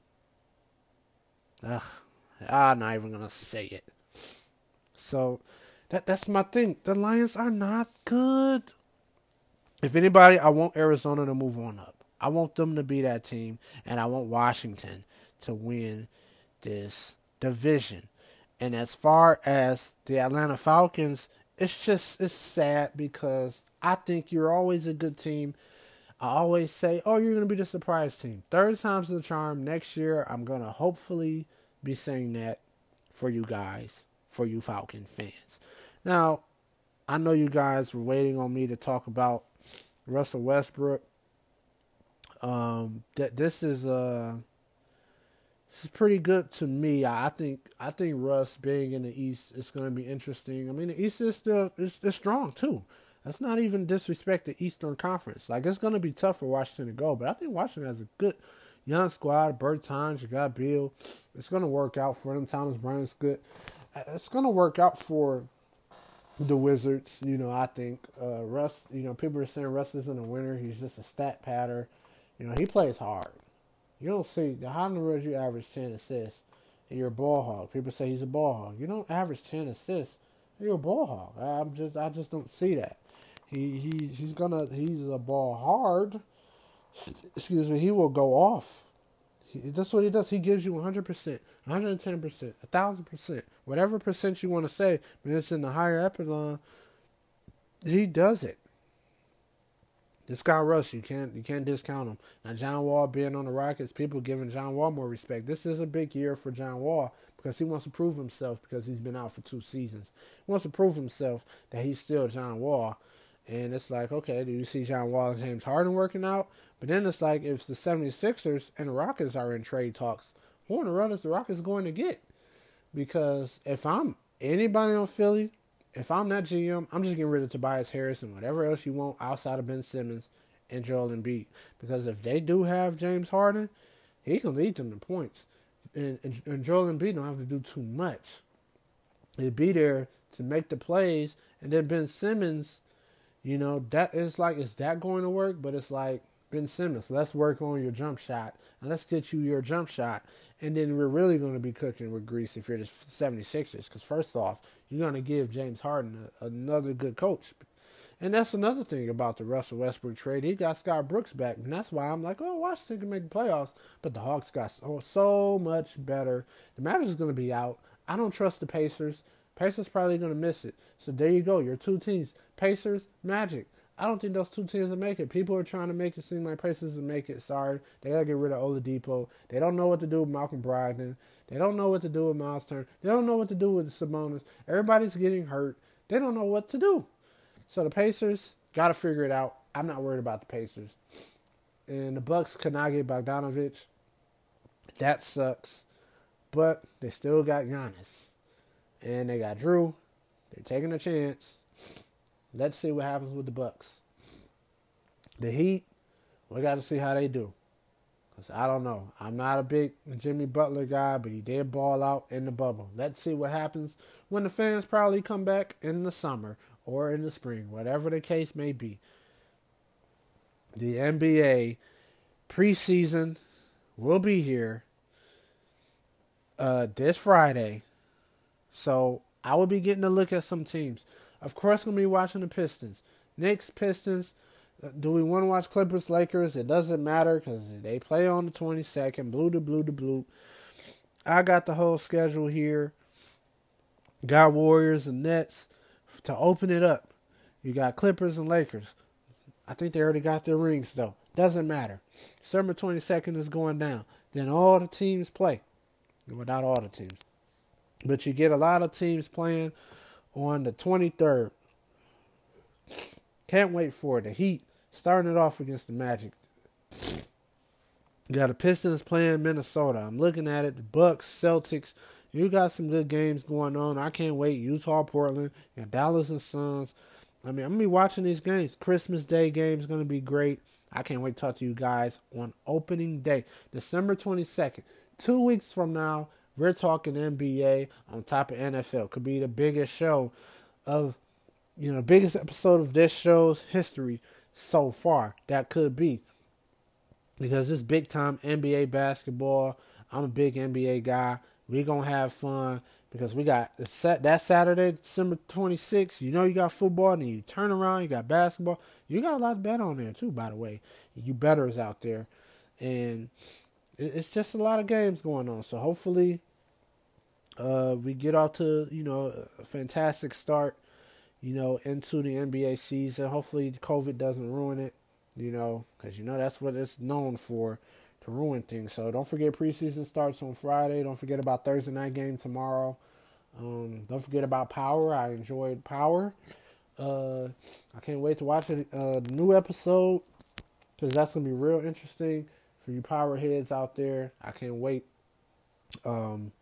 Ugh, I'm not even gonna say it. So that that's my thing. The Lions are not good. If anybody, I want Arizona to move on up. I want them to be that team, and I want Washington to win this division. And as far as the Atlanta Falcons, it's just it's sad because I think you're always a good team. I always say, "Oh, you're going to be the surprise team." Third time's the charm. Next year, I'm going to hopefully be saying that for you guys, for you Falcon fans. Now, I know you guys were waiting on me to talk about Russell Westbrook. Um, that this is uh this is pretty good to me. I think I think Russ being in the East is going to be interesting. I mean, the East is still is, is strong too. That's not even disrespect the Eastern Conference. Like it's going to be tough for Washington to go, but I think Washington has a good young squad. Bertans, you got Beal. It's going to work out for them. Thomas Bryant's good. It's going to work out for the Wizards. You know, I think uh, Russ. You know, people are saying Russ isn't a winner. He's just a stat patter. You know, he plays hard. You don't see how in the world you average ten assists and you're a ball hog. People say he's a ball hog. You don't average ten assists. You're a ball hog. I'm just I just don't see that. He he he's gonna he's a ball hard. Excuse me. He will go off. That's what he does. He gives you 100 percent, 110 percent, a thousand percent, whatever percent you want to say. but it's in the higher echelon, he does it. This guy Russ, you can't you can't discount him. Now John Wall being on the Rockets, people giving John Wall more respect. This is a big year for John Wall because he wants to prove himself because he's been out for two seasons. He wants to prove himself that he's still John Wall. And it's like, okay, do you see John Wall and James Harden working out? But then it's like if the 76ers and the Rockets are in trade talks, who in the world is the Rockets going to get? Because if I'm anybody on Philly, if I'm that GM, I'm just getting rid of Tobias Harris and whatever else you want outside of Ben Simmons and Joel Embiid. Because if they do have James Harden, he can lead them to points. And, and, and Joel Embiid don't have to do too much. He'd be there to make the plays. And then Ben Simmons, you know, that is like, is that going to work? But it's like, Ben Simmons, let's work on your jump shot. And let's get you your jump shot. And then we're really going to be cooking with grease if you're the 76ers. Because first off, you're going to give James Harden a, another good coach. And that's another thing about the Russell Westbrook trade. He got Scott Brooks back. And that's why I'm like, oh, Washington can make the playoffs. But the Hawks got so, so much better. The Mavericks is going to be out. I don't trust the Pacers. Pacers probably going to miss it. So there you go. Your two teams, Pacers, Magic. I don't think those two teams will make it. People are trying to make it seem like Pacers will make it. Sorry, they gotta get rid of Oladipo. They don't know what to do with Malcolm Brogdon. They don't know what to do with Miles Turner. They don't know what to do with Sabonis. Everybody's getting hurt. They don't know what to do. So the Pacers gotta figure it out. I'm not worried about the Pacers. And the Bucks could not get Bogdanovich. That sucks. But they still got Giannis. And they got Jrue. They're taking a chance. Let's see what happens with the Bucks. The Heat, we got to see how they do. Cause I don't know. I'm not a big Jimmy Butler guy, but he did ball out in the bubble. Let's see what happens when the fans probably come back in the summer or in the spring, whatever the case may be. The NBA preseason will be here uh, this Friday. So I will be getting a look at some teams. Of course, I'm gonna be watching the Pistons. Knicks, Pistons. Uh, do we want to watch Clippers, Lakers? It doesn't matter because they play on the 22nd. Blue to blue to blue. I got the whole schedule here. Got Warriors and Nets to open it up. You got Clippers and Lakers. I think they already got their rings though. Doesn't matter. December 22nd is going down. Then all the teams play. Not all the teams. But you get a lot of teams playing on the 23rd. Can't wait for it. The Heat starting it off against the Magic. You got the Pistons playing Minnesota. I'm looking at it. The Bucks, Celtics. You got some good games going on. I can't wait. Utah, Portland, and Dallas and Suns. I mean, I'm gonna be watching these games. Christmas Day game is gonna be great. I can't wait to talk to you guys on opening day, December 22nd. Two weeks from now, we're talking NBA on top of NFL. Could be the biggest show of, you know, biggest episode of this show's history so far. That could be. Because it's big time NBA basketball. I'm a big NBA guy. we going to have fun because we got that Saturday, December 26th. You know, you got football, and you turn around, you got basketball. You got a lot to bet on there, too, by the way. You betters out there. And it's just a lot of games going on. So hopefully, uh, we get off to you know a fantastic start. you know, into the NBA season. Hopefully, COVID doesn't ruin it, you know, because you know that's what it's known for to ruin things. So don't forget preseason starts on Friday. Don't forget about Thursday night game tomorrow. Um, don't forget about Power. I enjoyed Power. Uh, I can't wait to watch a, a new episode because that's gonna be real interesting for you Power heads out there. I can't wait. Um,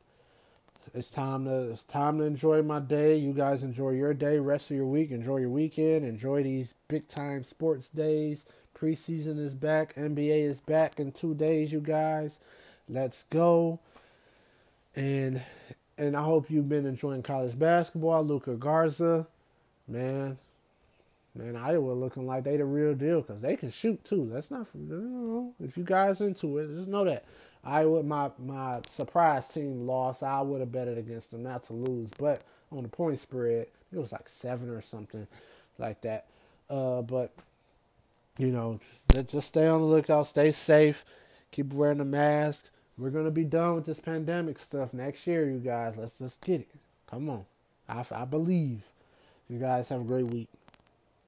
it's time to it's time to enjoy my day. You guys enjoy your day, rest of your week, enjoy your weekend, enjoy these big time sports days. Preseason is back, NBA is back in two days, you guys. Let's go. And and I hope you've been enjoying college basketball. Luka Garza, man, man, Iowa looking like they the real deal because they can shoot too. That's not, you know, if you guys into it, just know that. Iowa, my my surprise team lost. I would have betted against them not to lose, but on the point spread, it was like seven or something like that. Uh, but you know, just stay on the lookout, stay safe, keep wearing the mask. We're gonna be done with this pandemic stuff next year, you guys. Let's just get it. Come on, I, I believe. You guys have a great week.